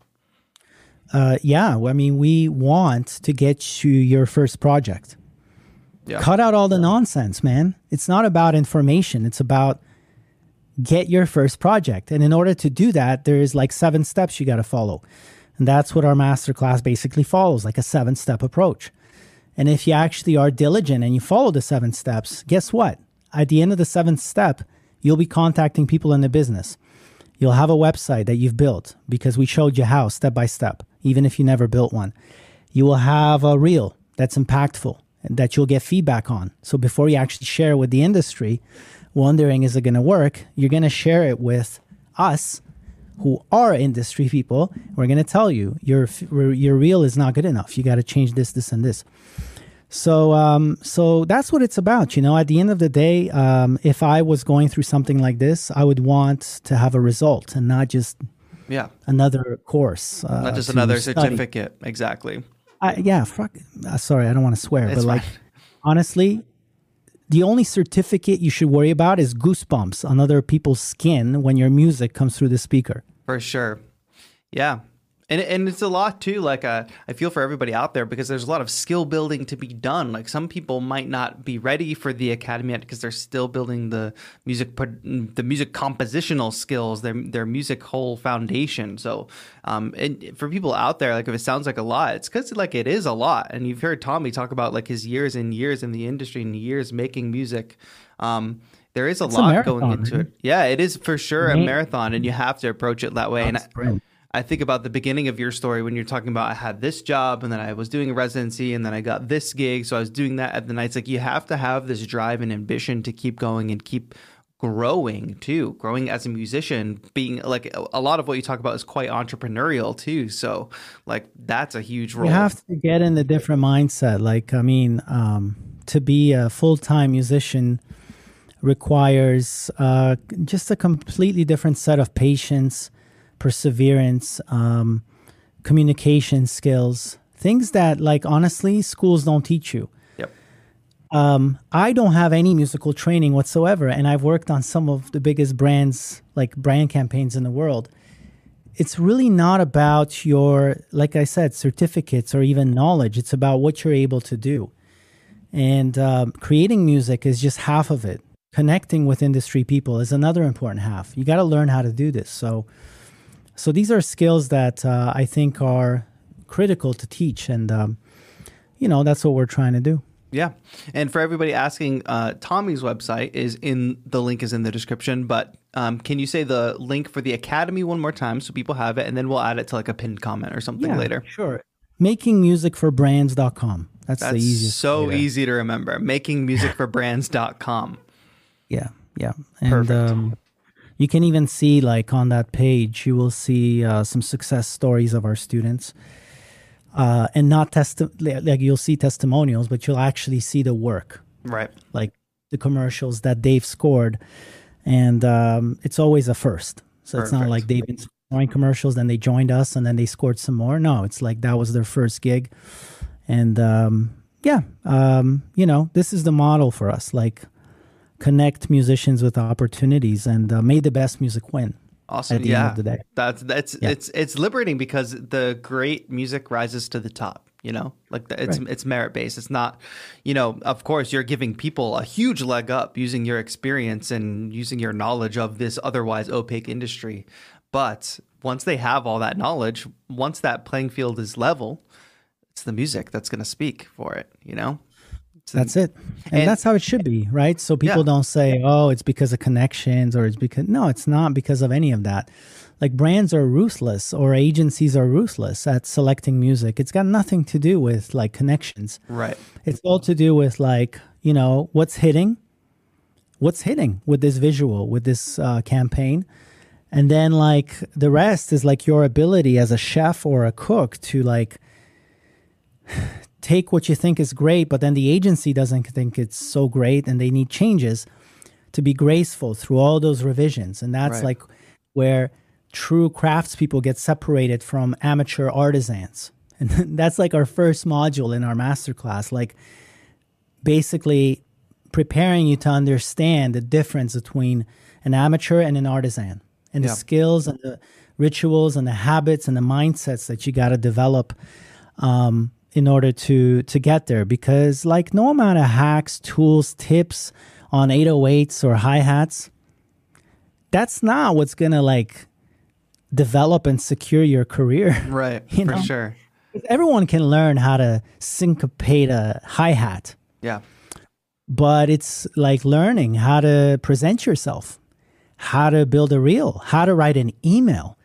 uh, yeah. I mean, we want to get you your first project. Yeah. Cut out all the nonsense, man. It's not about information. It's about get your first project. And in order to do that, there's like seven steps you got to follow. And that's what our masterclass basically follows, like a seven step approach. And if you actually are diligent and you follow the seven steps, guess what? At the end of the seventh step, you'll be contacting people in the business. You'll have a website that you've built because we showed you how step by step, even if you never built one. You will have a reel that's impactful and that you'll get feedback on. So before you actually share with the industry, wondering is it going to work, you're going to share it with us who are industry people. We're going to tell you your your reel is not good enough. You got to change this, this, and this. So, um, so that's what it's about. You know, at the end of the day, um, if I was going through something like this, I would want to have a result and not just Yeah, another course. Uh, not just another study. certificate. Exactly. I, yeah, fuck. Uh, sorry, I don't want to swear, It's but like, honestly, the only certificate you should worry about is goosebumps on other people's skin when your music comes through the speaker. For sure. Yeah. And, and it's a lot too. Like uh, I feel for everybody out there because there's a lot of skill building to be done. Like some people might not be ready for the academy yet because they're still building the music, the music compositional skills, their their music whole foundation. So, um, and for people out there, like if it sounds like a lot, it's because like it is a lot. And you've heard Tommy talk about like his years and years in the industry and years making music. Um, there is a It's a lot going into it. Yeah, it is for sure a marathon, and you have to approach it that way. And I. I think about the beginning of your story when you're talking about I had this job, and then I was doing a residency, and then I got this gig, so I was doing that at the nights. Like you have to have this drive and ambition to keep going and keep growing too. Growing as a musician, being like a- lot of what you talk about is quite entrepreneurial too. So like that's a huge role. You have to get in a different mindset. Like, I mean, um, to be a full time musician requires uh, just a completely different set of patience, perseverance, um, communication skills, things that, like, honestly, schools don't teach you. Yep. Um, I don't have any musical training whatsoever, and I've worked on some of the biggest brands, like brand campaigns in the world. It's really not about your, like I said, certificates or even knowledge. It's about what you're able to do. And um, creating music is just half of it. Connecting with industry people is another important half. You got to learn how to do this. So, so these are skills that uh, I think are critical to teach, and um, you know that's what we're trying to do. Yeah. And for everybody asking, uh, Tommy's website is in the link is in the description. But um, can you say the link for the academy one more time so people have it, and then we'll add it to like a pinned comment or something later. Sure. Makingmusicforbrands.com. That's, That's the easiest. so easy to remember. Makingmusicforbrands.com. Yeah, yeah. And Perfect. um, you can even see, like, on that page, you will see uh, some success stories of our students. Uh, and not test like you'll see testimonials, but you'll actually see the work, Right. like the commercials that they've scored. And um, it's always a first. So it's not like they've been scoring commercials, then they joined us, and then they scored some more. No, it's like that was their first gig. And um, yeah, um, you know, this is the model for us. Like, connect musicians with opportunities and uh, may the best music win Awesome. at the yeah. end of the day. That's that's Yeah. it's it's liberating because the great music rises to the top. You know, like the, it's Right. it's merit based. It's not, you know, of course you're giving people a huge leg up using your experience and using your knowledge of this otherwise opaque industry, but once they have all that knowledge, once that playing field is level, it's the music that's going to speak for it, you know? That's it. And, and, that's how it should be, right? So people yeah. don't say, oh, it's because of connections or it's because, no, it's not because of any of that. Like brands are ruthless or agencies are ruthless at selecting music. It's got nothing to do with like connections. Right. It's all to do with like, you know, what's hitting, what's hitting with this visual, with this uh, campaign. And then like the rest is like your ability as a chef or a cook to like take what you think is great, but then the agency doesn't think it's so great and they need changes to be graceful through all those revisions. And that's right. like where true craftspeople get separated from amateur artisans. And that's like our first module in our masterclass, like basically preparing you to understand the difference between an amateur and an artisan and yeah. the skills and the rituals and the habits and the mindsets that you got to develop um, in order to to get there because like no amount of hacks tools tips on 808s or hi-hats that's not what's gonna like develop and secure your career. Right you for know? sure. Everyone can learn how to syncopate a hi-hat. Yeah. But it's like learning how to present yourself how to build a reel how to write an email.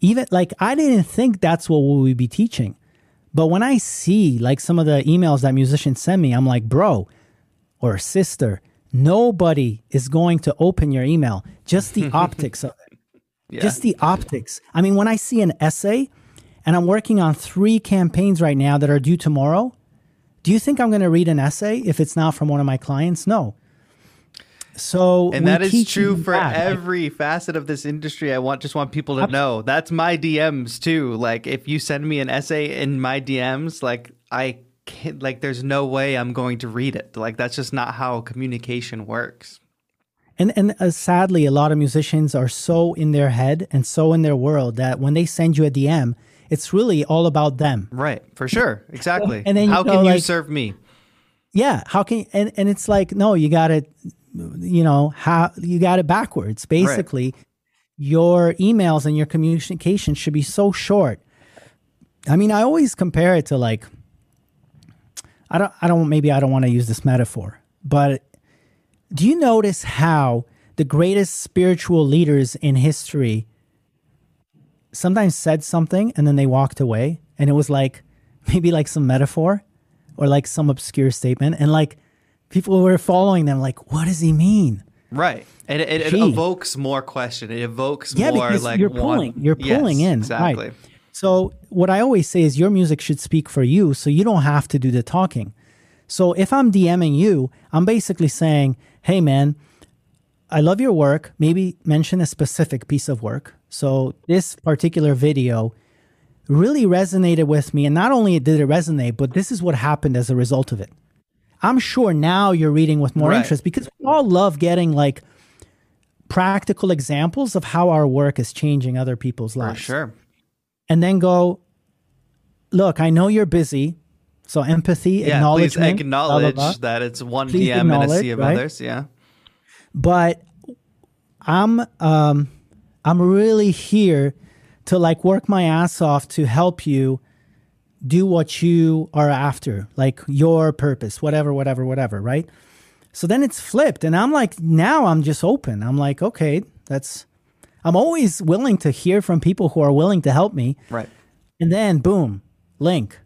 Even like i didn't think that's what we would be teaching but when I see like some of the emails that musicians send me, I'm like, bro or sister, nobody is going to open your email. Just the optics of it. Yeah. Just the optics. I mean, when I see an essay and I'm working on three campaigns right now that are due tomorrow, do you think I'm going to read an essay if it's not from one of my clients? No. So and that is true for that. every facet of this industry. I want just want people to know that's my DMs too. Like if you send me an essay in my DMs, like I can't, like there's no way I'm going to read it. Like that's just not how communication works. And and uh, sadly, a lot of musicians are so in their head and so in their world that when they send you a DM, it's really all about them. Right, for sure, exactly. and then how can like, you serve me? Yeah, how can and and it's like no, you got to you know how you got it backwards. Basically right. your emails and your communication should be so short. I mean i always compare it to like i don't i don't maybe i don't want to use this metaphor but do you notice how the greatest spiritual leaders in history sometimes said something and then they walked away? And it was like maybe like some metaphor or like some obscure statement and like people were following them like, what does he mean? Right. And it, it, it evokes more question. It evokes yeah, more like you're pulling, one, you're pulling yes, in. Exactly. Right. So what I always say is your music should speak for you, so you don't have to do the talking. So if I'm DMing you, I'm basically saying, "Hey man, I love your work. Maybe mention a specific piece of work." So this particular video really resonated with me, and not only did it resonate, but this is what happened as a result of it. I'm sure now you're reading with more right. interest because we all love getting like practical examples of how our work is changing other people's lives. For sure. And then go, look, I know you're busy. So empathy, yeah, acknowledgement. Please acknowledge blah, blah, blah. that it's one please DM and a sea of right? others. Yeah. But I'm um I'm really here to like work my ass off to help you do what you are after, like your purpose, whatever, whatever, whatever, right? So then it's flipped. And I'm like, now I'm just open. I'm like, okay, that's, I'm always willing to hear from people who are willing to help me. Right. And then boom, link.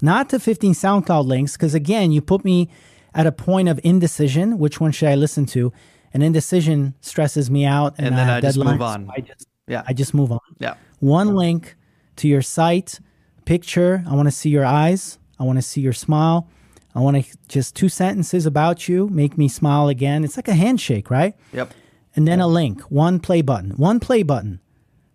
Not to 15 SoundCloud links, because again, you put me at a point of indecision. Which one should I listen to? And indecision stresses me out. And, and then I, I just move on. I just, yeah. I just move on. Yeah. One link to your site picture. I want to see your eyes. I want to see your smile. I want to just two sentences about you, make me smile again. It's like a handshake, right? Yep. And then a link, one play button, one play button.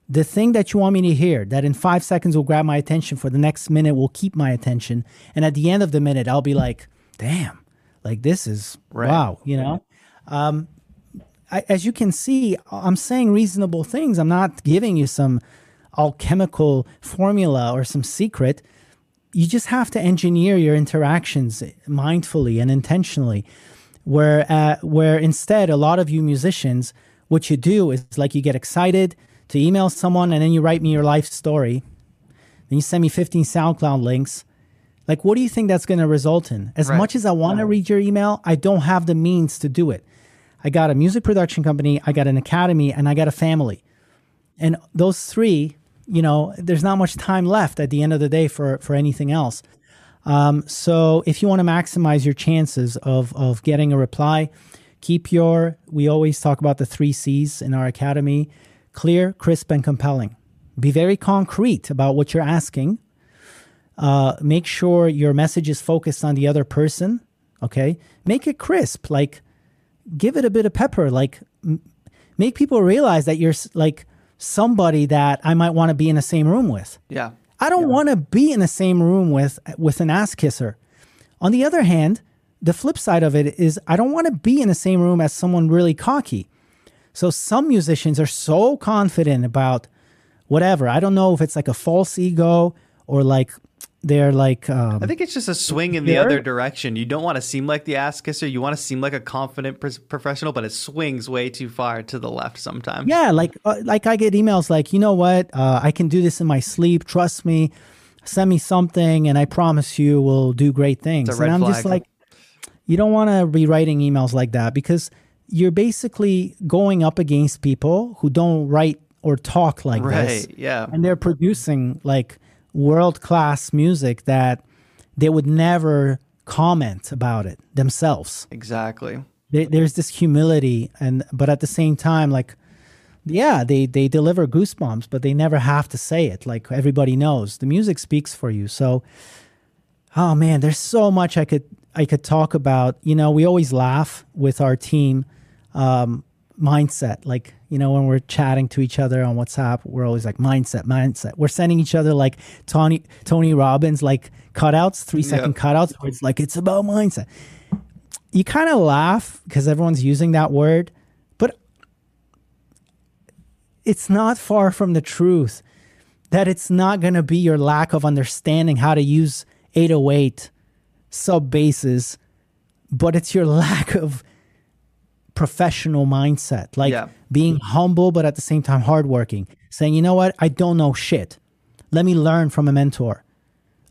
The thing that you want me to hear, that in five seconds will grab my attention for the next minute, will keep my attention. And at the end of the minute, I'll be like, damn, like this is right. wow, you know? Um, I, as you can see, I'm saying reasonable things. I'm not giving you some alchemical formula or some secret. You just have to engineer your interactions mindfully and intentionally. Where, uh, where instead, a lot of you musicians, what you do is like you get excited to email someone and then you write me your life story, then you send me 15 SoundCloud links. Like, what do you think that's going to result in? As Right. much as I want to read your email, I don't have the means to do it. I got a music production company, I got an academy, and I got a family. And those three, you know, there's not much time left at the end of the day for for anything else. Um, so if you want to maximize your chances of of getting a reply, keep your. We always talk about the three C's in our academy: clear, crisp, and compelling. Be very concrete about what you're asking. Uh, make sure your message is focused on the other person. Okay, make it crisp. Like, give it a bit of pepper. Like, m- make people realize that you're like somebody that I might want to be in the same room with. Yeah. I don't want to be in the same room with with an ass kisser. On the other hand, the flip side of it is I don't want to be in the same room as someone really cocky. So some musicians are so confident about whatever. I don't know if it's like a false ego or like they're like um, I think it's just a swing in the other direction. You don't want to seem like the ass kisser. You want to seem like a confident pres- professional, but it swings way too far to the left sometimes. Yeah, like uh, like I get emails like, you know what, uh, I can do this in my sleep. Trust me. Send me something, and I promise you we'll do great things. It's a red and I'm just like, you don't want to be writing emails like that because you're basically going up against people who don't write or talk like this, Yeah. and they're producing like world class music that they would never comment about it themselves. Exactly. there, there's this humility and but at the same time like yeah they they deliver goosebumps but they never have to say it. Like everybody knows the music speaks for you. So oh man there's so much i could i could talk about. You know we always laugh with our team. Um mindset. Like you know when we're chatting to each other on whatsapp we're always like mindset mindset. We're sending each other like tony tony robbins like cutouts three second cutouts where it's like it's about mindset. You kind of laugh because everyone's using that word, but it's not far from the truth that it's not going to be your lack of understanding how to use 808 sub basses, but it's your lack of professional mindset, like Yeah. being humble, but at the same time hardworking, saying, you know what, I don't know shit. Let me learn from a mentor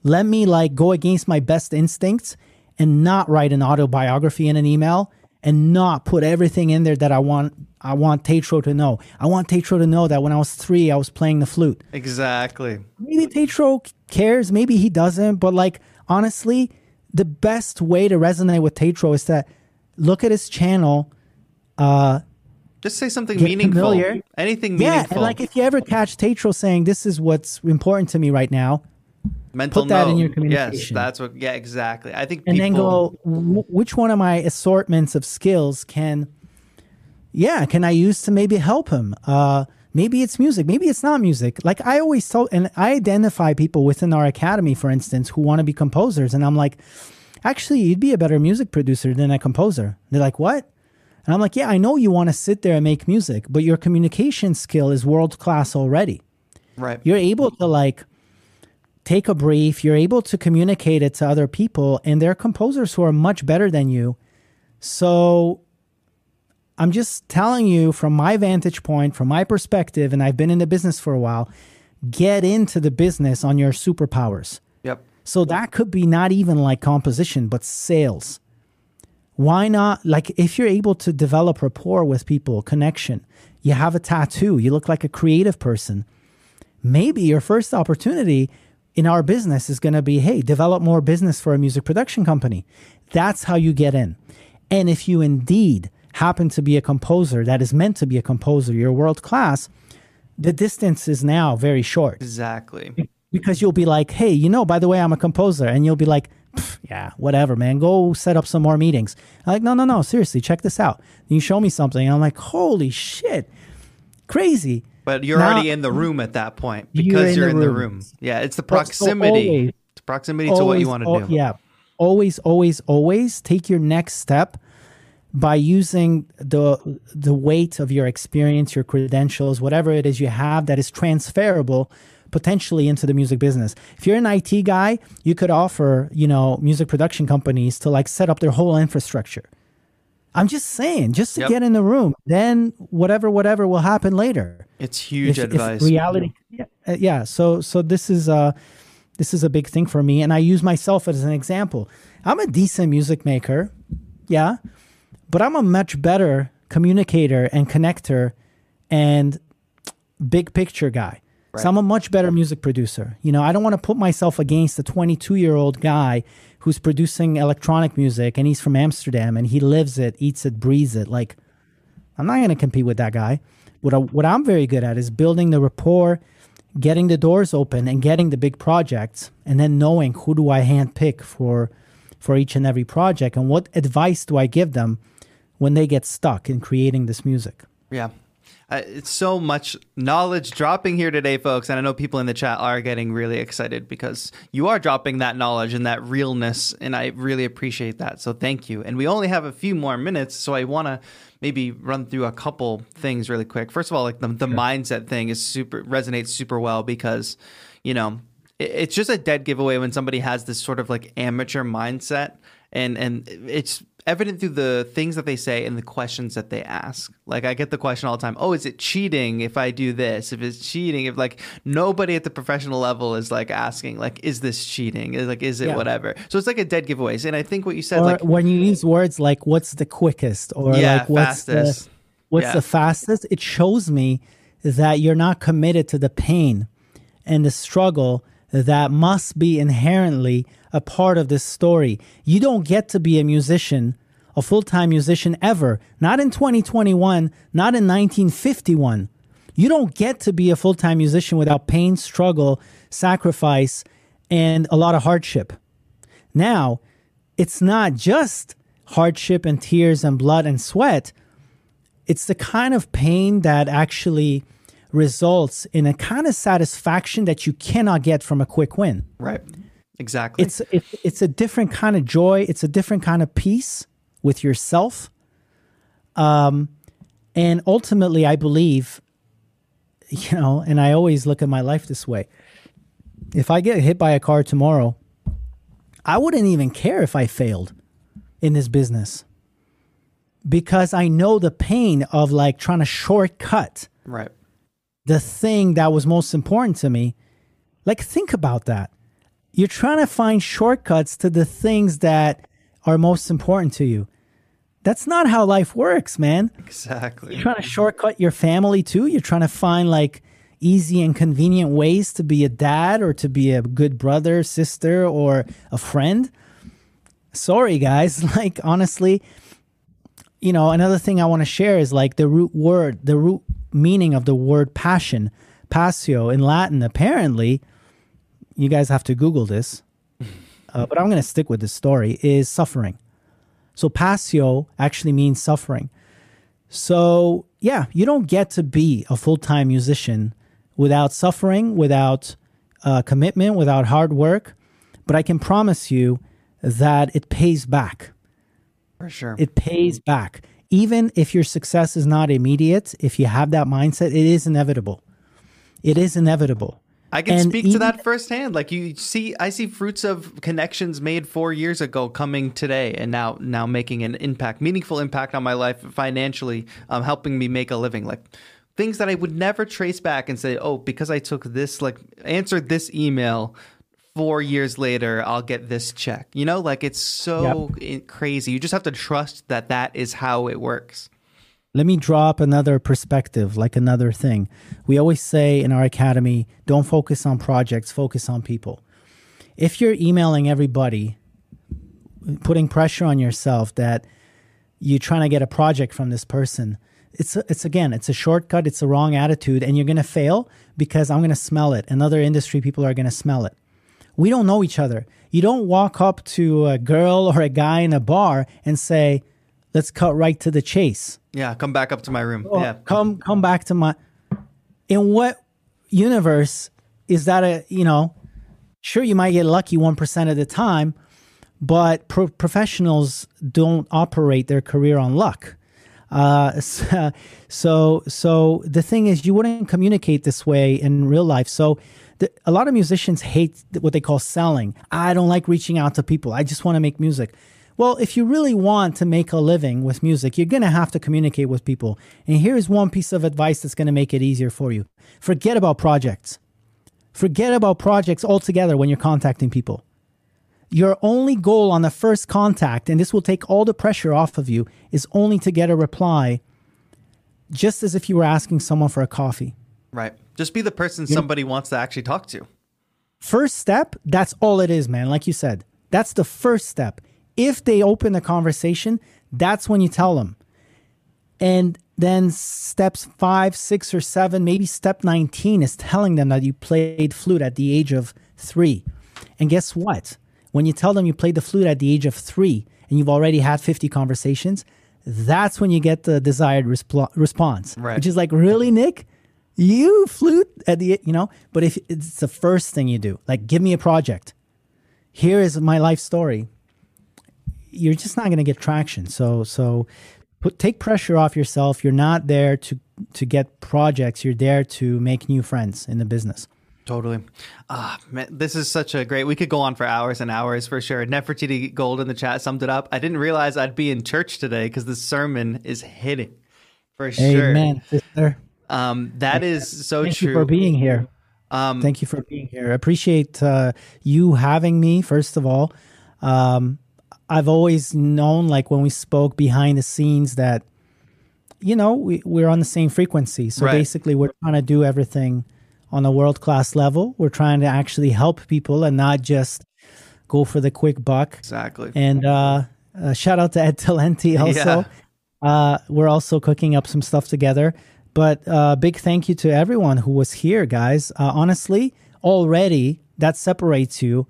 let me like go against my best instincts and not write an autobiography in an email and not put everything in there that I want I want Tatro to know. I want Tatro to know that when I was 3 I was playing the flute. Exactly. Maybe Tatro cares, maybe he doesn't, but like honestly, the best way to resonate with Tatro is that look at his channel Just say something meaningful. familiar. Anything yeah, meaningful. and like if you ever catch Tatro saying this is what's important to me right now, Mental put that in your your Yes, that's what. Yeah, exactly. I think and people. then go which one of my assortments of skills can yeah can i use to maybe help him uh maybe it's music maybe it's not music like i always tell, and i identify people within our academy for instance who want to be composers and i'm like actually you'd be a better music producer than a composer they're like what and i'm like yeah i know you want to sit there and make music but your communication skill is world class already right. you're able to like take a brief you're able to communicate it to other people and there are composers who are much better than you so i'm just telling you from my vantage point from my perspective and i've been in the business for a while get into the business on your superpowers Yep. so that could be not even like composition, but sales. Why not? Like, if you're able to develop rapport with people, connection, you have a tattoo, you look like a creative person. Maybe your first opportunity in our business is going to be hey, develop more business for a music production company. That's how you get in. And if you indeed happen to be a composer that is meant to be a composer, you're world class, the distance is now very short Exactly. because you'll be like, hey, you know, by the way, I'm a composer. And you'll be like, "Pff, yeah, whatever, man. Go set up some more meetings. I'm like, no, no, no, seriously, check this out. And you show me something. And I'm like, holy shit, crazy. But you're Now- already in the room at that point You're because in you're the in the room. room. Yeah, it's the But so proximity. always- it's proximity to what you want to al- do. Yeah. Always, always, always take your next step by using the the weight of your experience, your credentials, whatever it is you have that is transferable potentially into the music business. If you're an IT guy, you could offer, you know, music production companies to like set up their whole infrastructure. I'm just saying, just to Yep. get in the room. Then whatever, whatever will happen later. It's huge If- if advice. reality, yeah, uh, yeah. So, so this is uh, this is a big thing for me, and I use myself as an example. I'm a decent music maker, yeah, but I'm a much better communicator and connector, and big picture guy. So I'm a much better music producer. You know, I don't want to put myself against a 22 year old guy who's producing electronic music and he's from Amsterdam and he lives it, eats it, breathes it. Like, I'm not going to compete with that guy. What, I, what I'm very good at is building the rapport, getting the doors open, and getting the big projects, and then knowing who do I handpick for for each and every project, and what advice do I give them when they get stuck in creating this music. Yeah. Uh, it's so much knowledge dropping here today, folks. And I know people in the chat are getting really excited because you are dropping that knowledge and that realness. And I really appreciate that. So thank you. And we only have a few more minutes. So I want to maybe run through a couple things really quick. First of all, like the, the mindset thing is super resonates super well because, you know, it- it's just a dead giveaway when somebody has this sort of like amateur mindset and and it's evident through the things that they say and the questions that they ask. Like i get the question all the time oh is it cheating if i do this? If it's cheating if like nobody at the professional level is like asking like is this cheating? Is like is it Yeah. whatever? So it's like a dead giveaway and i think what you said or like when you use words like "what's the quickest" or Yeah, like "what's fastest. the what's Yeah. the fastest," it shows me that you're not committed to the pain and the struggle that must be inherently a part of this story. You don't get to be a musician, a full time musician ever. Not in 2021. Not in 1951. You don't get to be a full time musician without pain, struggle, sacrifice, and a lot of hardship. Now, it's not just hardship and tears and blood and sweat. It's the kind of pain that actually results in a kind of satisfaction that you cannot get from a quick win. right exactly It's it's it's a different kind of joy. It's a different kind of peace with yourself. Um, and ultimately, I believe, you know, and I always look at my life this way. If I get hit by a car tomorrow, I wouldn't even care if I failed in this business because I know the pain of like trying to shortcut right the thing that was most important to me. Like, think about that. You're trying to find shortcuts to the things that are most important to you. That's not how life works, man. exactly You're trying to shortcut your family too. You're trying to find like easy and convenient ways to be a dad or to be a good brother, sister, or a friend. Sorry, guys. Like, honestly, you know, another thing I want to share is like the root word, the root meaning of the word passion, passio in Latin. Apparently, you guys have to Google this, uh, but I'm going to stick with this story, is suffering. So, passio actually means suffering. So, yeah, you don't get to be a full time musician without suffering, without uh, commitment, without hard work. But I can promise you that it pays back. for sure It pays back. Even if your success is not immediate, if you have that mindset, it is inevitable. It is inevitable. I can And speak to that firsthand. Like you see, I see fruits of connections made four years ago coming today, and now now making an impact, meaningful impact on my life financially, um, helping me make a living. Like things that I would never trace back and say, oh, because I took this, like answered this email. Four years later, I'll get this check. You know, like it's so i- crazy. You just have to trust that that is how it works. Let me drop another perspective, like another thing. We always say in our academy don't focus on projects, focus on people. If you're emailing everybody, putting pressure on yourself that you're trying to get a project from this person, it's, it's again, it's a shortcut, it's a wrong attitude, and you're going to fail because I'm going to smell it, and other industry people are going to smell it. We don't know each other. You don't walk up to a girl or a guy in a bar and say, let's cut right to the chase. Yeah, come back up to my room. Oh, yeah, come come back to my in what universe is that a you know sure you might get lucky 1% of the time but pro- professionals don't operate their career on luck. Uh, so so the thing is you wouldn't communicate this way in real life. So the, a lot of musicians hate what they call selling. I don't like reaching out to people. I just want to make music Well, if you really want to make a living with music, you're going to have to communicate with people. And here's one piece of advice that's going to make it easier for you forget about projects. Forget about projects altogether when you're contacting people. Your only goal on the first contact, and this will take all the pressure off of you, is only to get a reply, just as if you were asking someone for a coffee. Right. Just be the person somebody wants to actually talk to. First step, that's all it is, man. Like you said, that's the first step. If they open the conversation, that's when you tell them. And then steps five, six, or seven, maybe step 19 is telling them that you played flute at the age of three. And guess what? When you tell them you played the flute at the age of three and you've already had 50 conversations, that's when you get the desired resp- response. Right. Which is like, really, Nick? You flute at the, you know? But if it's the first thing you do, like, give me a project. Here is my life story. You're just not going to get traction. So, so put take pressure off yourself. You're not there to to get projects. You're there to make new friends in the business. Totally. Ah, man, this is such a great. We could go on for hours and hours for sure. Nefertiti Gold in the chat summed it up. I didn't realize I'd be in church today because the sermon is hitting for sure. Amen, sister. Um, that is so Thank true. you for being here. Um, Thank you for being here. I appreciate uh, you having me, first of all. Um, I've always known, like when we spoke behind the scenes, that, you know, we, we're on the same frequency. So Right. basically, we're trying to do everything on a world class level. We're trying to actually help people and not just go for the quick buck. exactly. And uh, uh, shout out to Ed Talenti also. Uh, we're also cooking up some stuff together. But uh, big thank you to everyone who was here, guys. Uh, honestly, already that separates you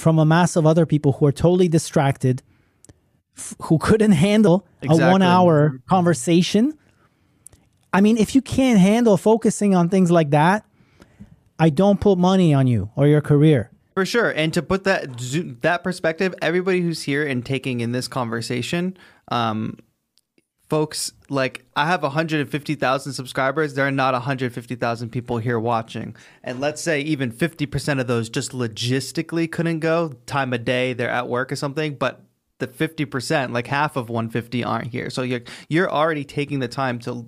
from a mass of other people who are totally distracted, f- who couldn't handle a one hour conversation. I mean, if you can't handle focusing on things like that, I don't put money on you or your career. For sure, and to put that that perspective, everybody who's here and taking in this conversation, um, folks, like I have 150,000 subscribers. There are not 150,000 people here watching, and let's say even 50% of those just logistically couldn't go. Time of day, they're at work or something, but the 50%, like half of 150, aren't here. So you're you're already taking the time to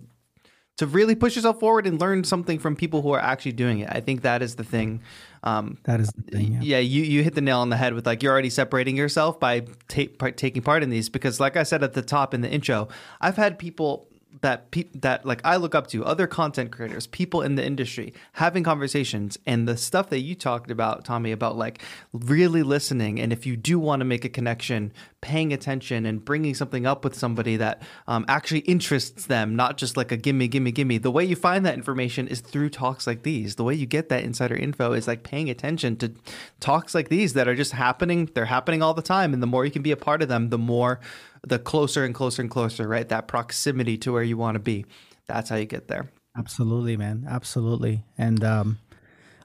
to really push yourself forward and learn something from people who are actually doing it. I think that is the thing. Um, That is the thing. Yeah. yeah, you, you hit the nail on the head with like you're already separating yourself by ta- part, taking part in these because, like I said at the top in the intro, I've had people that pe- that like I look up to, other content creators, people in the industry, having conversations, and the stuff that you talked about, Tommy, about like really listening, and if you do want to make a connection, paying attention and bringing something up with somebody that um, actually interests them, not just like a gimme, gimme, gimme. The way you find that information is through talks like these. The way you get that insider info is like paying attention to talks like these that are just happening. They're happening all the time. And the more you can be a part of them, the more, the closer and closer and closer, right? That proximity to where you want to be. That's how you get there. Absolutely, man. Absolutely. And um,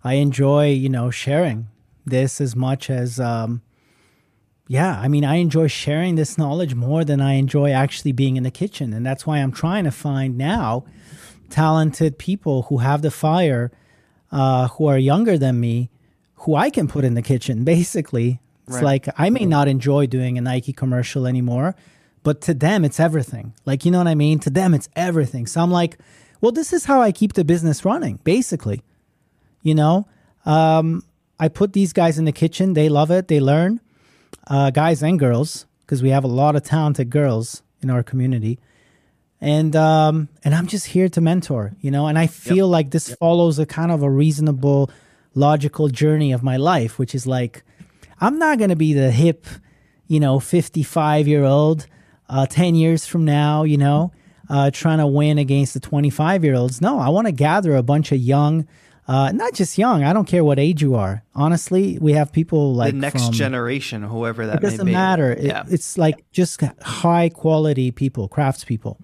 I enjoy, you know, sharing this as much as, um, yeah, I mean, I enjoy sharing this knowledge more than I enjoy actually being in the kitchen. And that's why I'm trying to find now talented people who have the fire, uh, who are younger than me, who I can put in the kitchen, basically. It's Right. like I may not enjoy doing a Nike commercial anymore, but to them, it's everything. Like, you know what I mean? To them, it's everything. So I'm like, well, this is how I keep the business running, basically. You know, um, I put these guys in the kitchen. They love it. They learn, uh, guys and girls, because we have a lot of talented girls in our community. And um, and I'm just here to mentor, you know. And I feel like this follows a kind of a reasonable, logical journey of my life, which is like, I'm not going to be the hip, you know, 55 year old, uh, 10 years from now, you know, uh, trying to win against the 25 year olds. No, I want to gather a bunch of young, uh, not just young. I don't care what age you are. Honestly, we have people like the next from, generation, whoever that it doesn't matter. It- yeah. it's like just high quality people, craftspeople.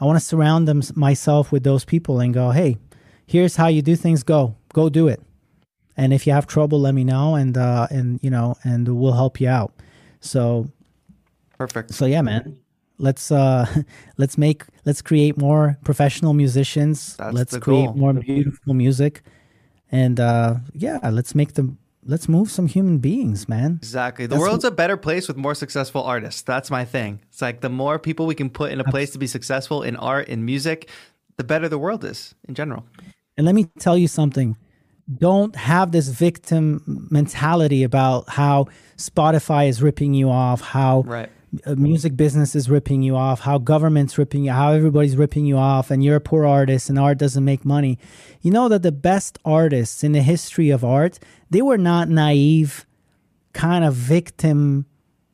I want to surround them myself with those people and go, hey, here's how you do things. Go, go do it. And if you have trouble, let me know, and uh, and you know, and we'll help you out. So Perfect. so yeah, man. Let's uh let's make let's create more professional musicians. That's let's create goal. more beautiful music. And uh yeah, let's make the let's move some human beings, man. Exactly. The That's world's a better place with more successful artists. That's my thing. It's like the more people we can put in a place to be successful in art, in music, the better the world is in general. And let me tell you something. Don't have this victim mentality about how Spotify is ripping you off, how Right. a music business is ripping you off, how government's ripping you, how everybody's ripping you off, and you're a poor artist and art doesn't make money. You know that the best artists in the history of art, they were not naive, kind of victim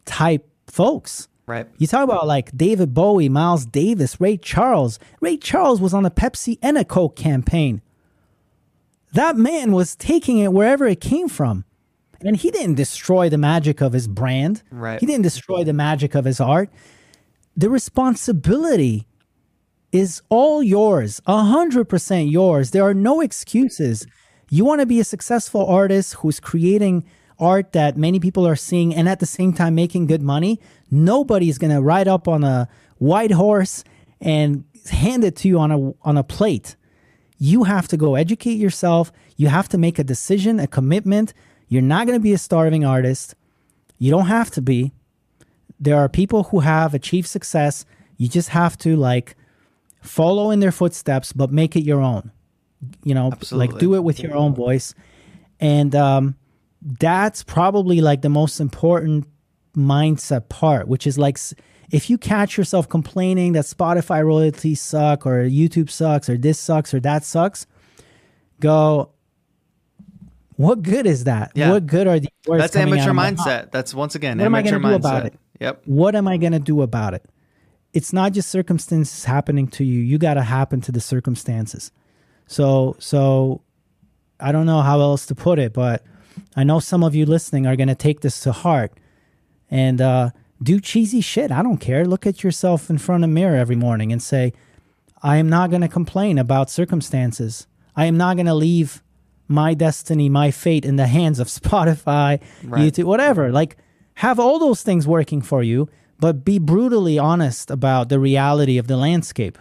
type folks. Right. You talk about like David Bowie, Miles Davis, Ray Charles. Ray Charles was on a Pepsi and a Coke campaign. That man was taking it wherever it came from. And he didn't destroy the magic of his brand. Right. He didn't destroy the magic of his art. The responsibility is all yours, 100% yours. There are no excuses. You want to be a successful artist who's creating art that many people are seeing and at the same time making good money. Nobody's going to ride up on a white horse and hand it to you on a on a plate. You have to go educate yourself. You have to make a decision, a commitment. You're not going to be a starving artist. You don't have to be. There are people who have achieved success. You just have to like follow in their footsteps, but make it your own. You know, Absolutely. like do it with your own voice. And um, that's probably like the most important mindset part, which is like if you catch yourself complaining that Spotify royalties suck or YouTube sucks or this sucks or that sucks, go, what good is that? Yeah. What good are the words That's amateur mindset. That's once again What am I amateur gonna do about it? Yep. What am I going to do about it? It's not just circumstances happening to you. You got to happen to the circumstances. So, so I don't know how else to put it, but I know some of you listening are going to take this to heart and uh, do cheesy shit. I don't care. Look at yourself in front of a mirror every morning and say, I am not going to complain about circumstances. I am not going to leave my destiny, my fate in the hands of Spotify, Right. YouTube, whatever. Like, have all those things working for you, but be brutally honest about the reality of the landscape.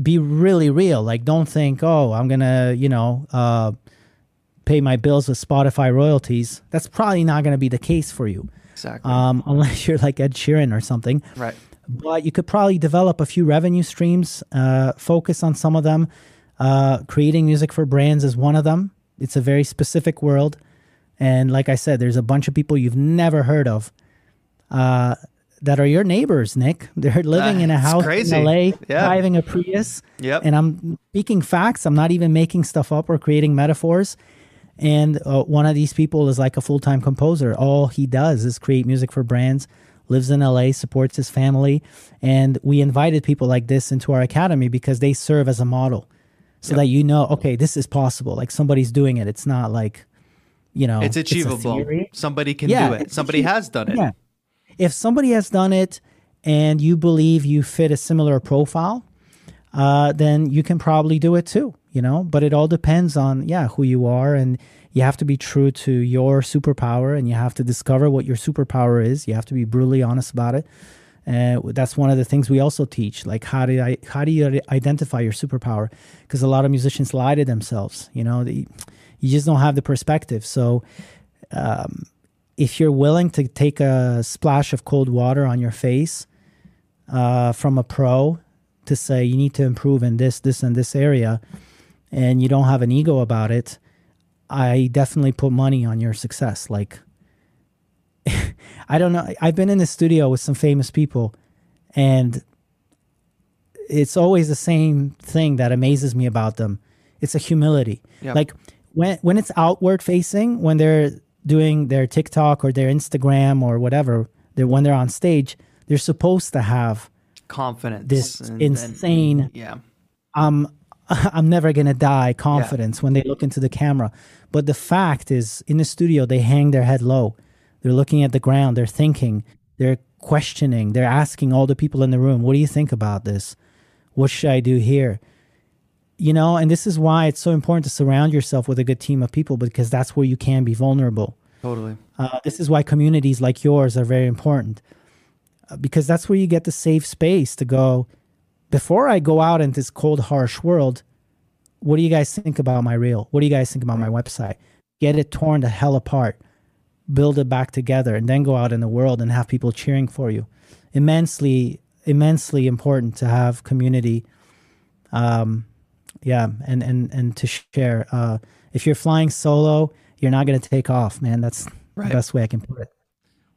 Be really real. Like, don't think, oh, I'm going to, you know, uh, pay my bills with Spotify royalties. That's probably not going to be the case for you, Exactly. um, unless you're like Ed Sheeran or something right. but you could probably develop a few revenue streams uh, focus on some of them uh, creating music for brands is one of them it's a very specific world and like i said there's a bunch of people you've never heard of uh, that are your neighbors nick they're living in a house crazy. in la Yeah. driving a prius Yep. and i'm speaking facts i'm not even making stuff up or creating metaphors and uh, one of these people is like a full-time composer all he does is create music for brands lives in la supports his family and we invited people like this into our academy because they serve as a model so that you know okay this is possible like somebody's doing it it's not like you know it's achievable. theory. Somebody can Yeah, do it. Somebody achievable. has done it. Yeah. If somebody has done it and you believe you fit a similar profile, uh, then you can probably do it too, you know? But it all depends on, yeah, who you are. And you have to be true to your superpower and you have to discover what your superpower is. You have to be brutally honest about it. Uh, that's one of the things we also teach. Like, how do I, how do you identify your superpower? Because a lot of musicians lie to themselves. You know, they, you just don't have the perspective. So, um, if you're willing to take a splash of cold water on your face uh, from a pro to say you need to improve in this, this, and this area, and you don't have an ego about it, I definitely put money on your success. Like, I don't know. I've been in the studio with some famous people, and it's always the same thing that amazes me about them. It's a humility. Like when when it's outward facing, when they're doing their TikTok or their Instagram or whatever, they're when they're on stage, they're supposed to have Confidence. this and- and- insane yeah. I'm I'm never gonna die confidence when they look into the camera. But the fact is, in the studio, they hang their head low. They're looking at the ground. They're thinking. They're questioning. They're asking all the people in the room, "What do you think about this? What should I do here?" You know, and this is why it's so important to surround yourself with a good team of people because that's where you can be vulnerable. Totally. Uh, this is why communities like yours are very important uh, because that's where you get the safe space to go. Before I go out in this cold, harsh world, what do you guys think about my reel? What do you guys think about my website? get it torn to hell apart, build it back together, and then go out in the world and have people cheering for you. Immensely, immensely important to have community. Um, yeah, and and and to share. Uh, if you're flying solo, you're not going to take off, man. That's right. the best way I can put it.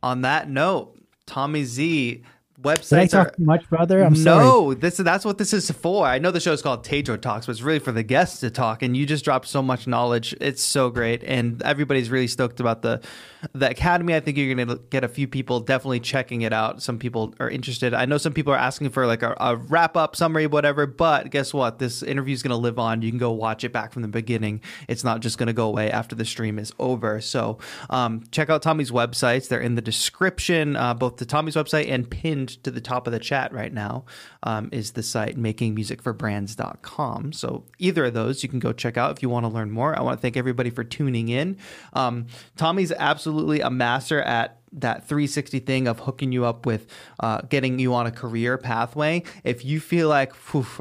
On that note, Tommy Z websites Did I talk are too much, brother? I'm no, sorry. this that's what this is for. I know the show is called Tatro Talks, but it's really for the guests to talk. And you just dropped so much knowledge. It's so great, and everybody's really stoked about the the academy. I think you're going to get a few people definitely checking it out. Some people are interested. I know some people are asking for like a, a wrap up summary, whatever. But guess what? This interview is going to live on. You can go watch it back from the beginning. It's not just going to go away after the stream is over. So um, check out Tommy's websites. They're in the description, uh, both the Tommy's website and pinned to the top of the chat right now um, is the site makingmusicforbrands.com. So either of those you can go check out if you want to learn more. I want to thank everybody for tuning in. Um, Tommy's absolutely a master at that 360 thing of hooking you up with uh, getting you on a career pathway. If you feel like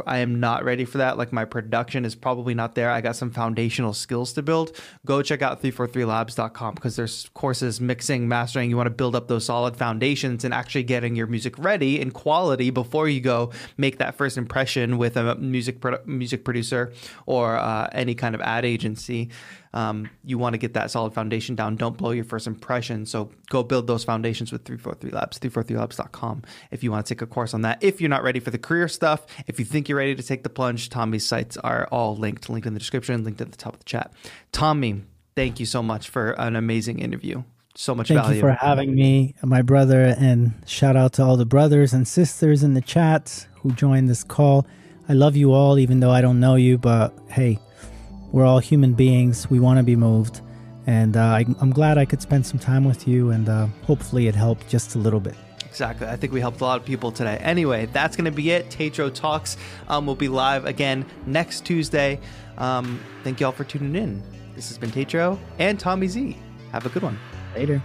I am not ready for that, like my production is probably not there, I got some foundational skills to build, go check out 343labs.com because there's courses mixing, mastering. You want to build up those solid foundations and actually getting your music ready in quality before you go make that first impression with a music music producer or uh, any kind of ad agency. Um, you want to get that solid foundation down. Don't blow your first impression. So go build those foundations with 343 Labs, 343labs.com if you want to take a course on that. If you're not ready for the career stuff, if you think you're ready to take the plunge, Tommy's sites are all linked, linked in the description, linked at the top of the chat. Tommy, thank you so much for an amazing interview. So much Thank value. you for having me, my brother, and shout out to all the brothers and sisters in the chat who joined this call. I love you all, even though I don't know you, but hey, we're all human beings. We want to be moved. And uh, I, am glad I could spend some time with you, and uh, hopefully it helped just a little bit. Exactly. I think we helped a lot of people today. Anyway, that's going to be it. Tatro Talks um, will be live again next Tuesday. Um, thank you all for tuning in. This has been Tatro and Tommy Z. Have a good one. Later.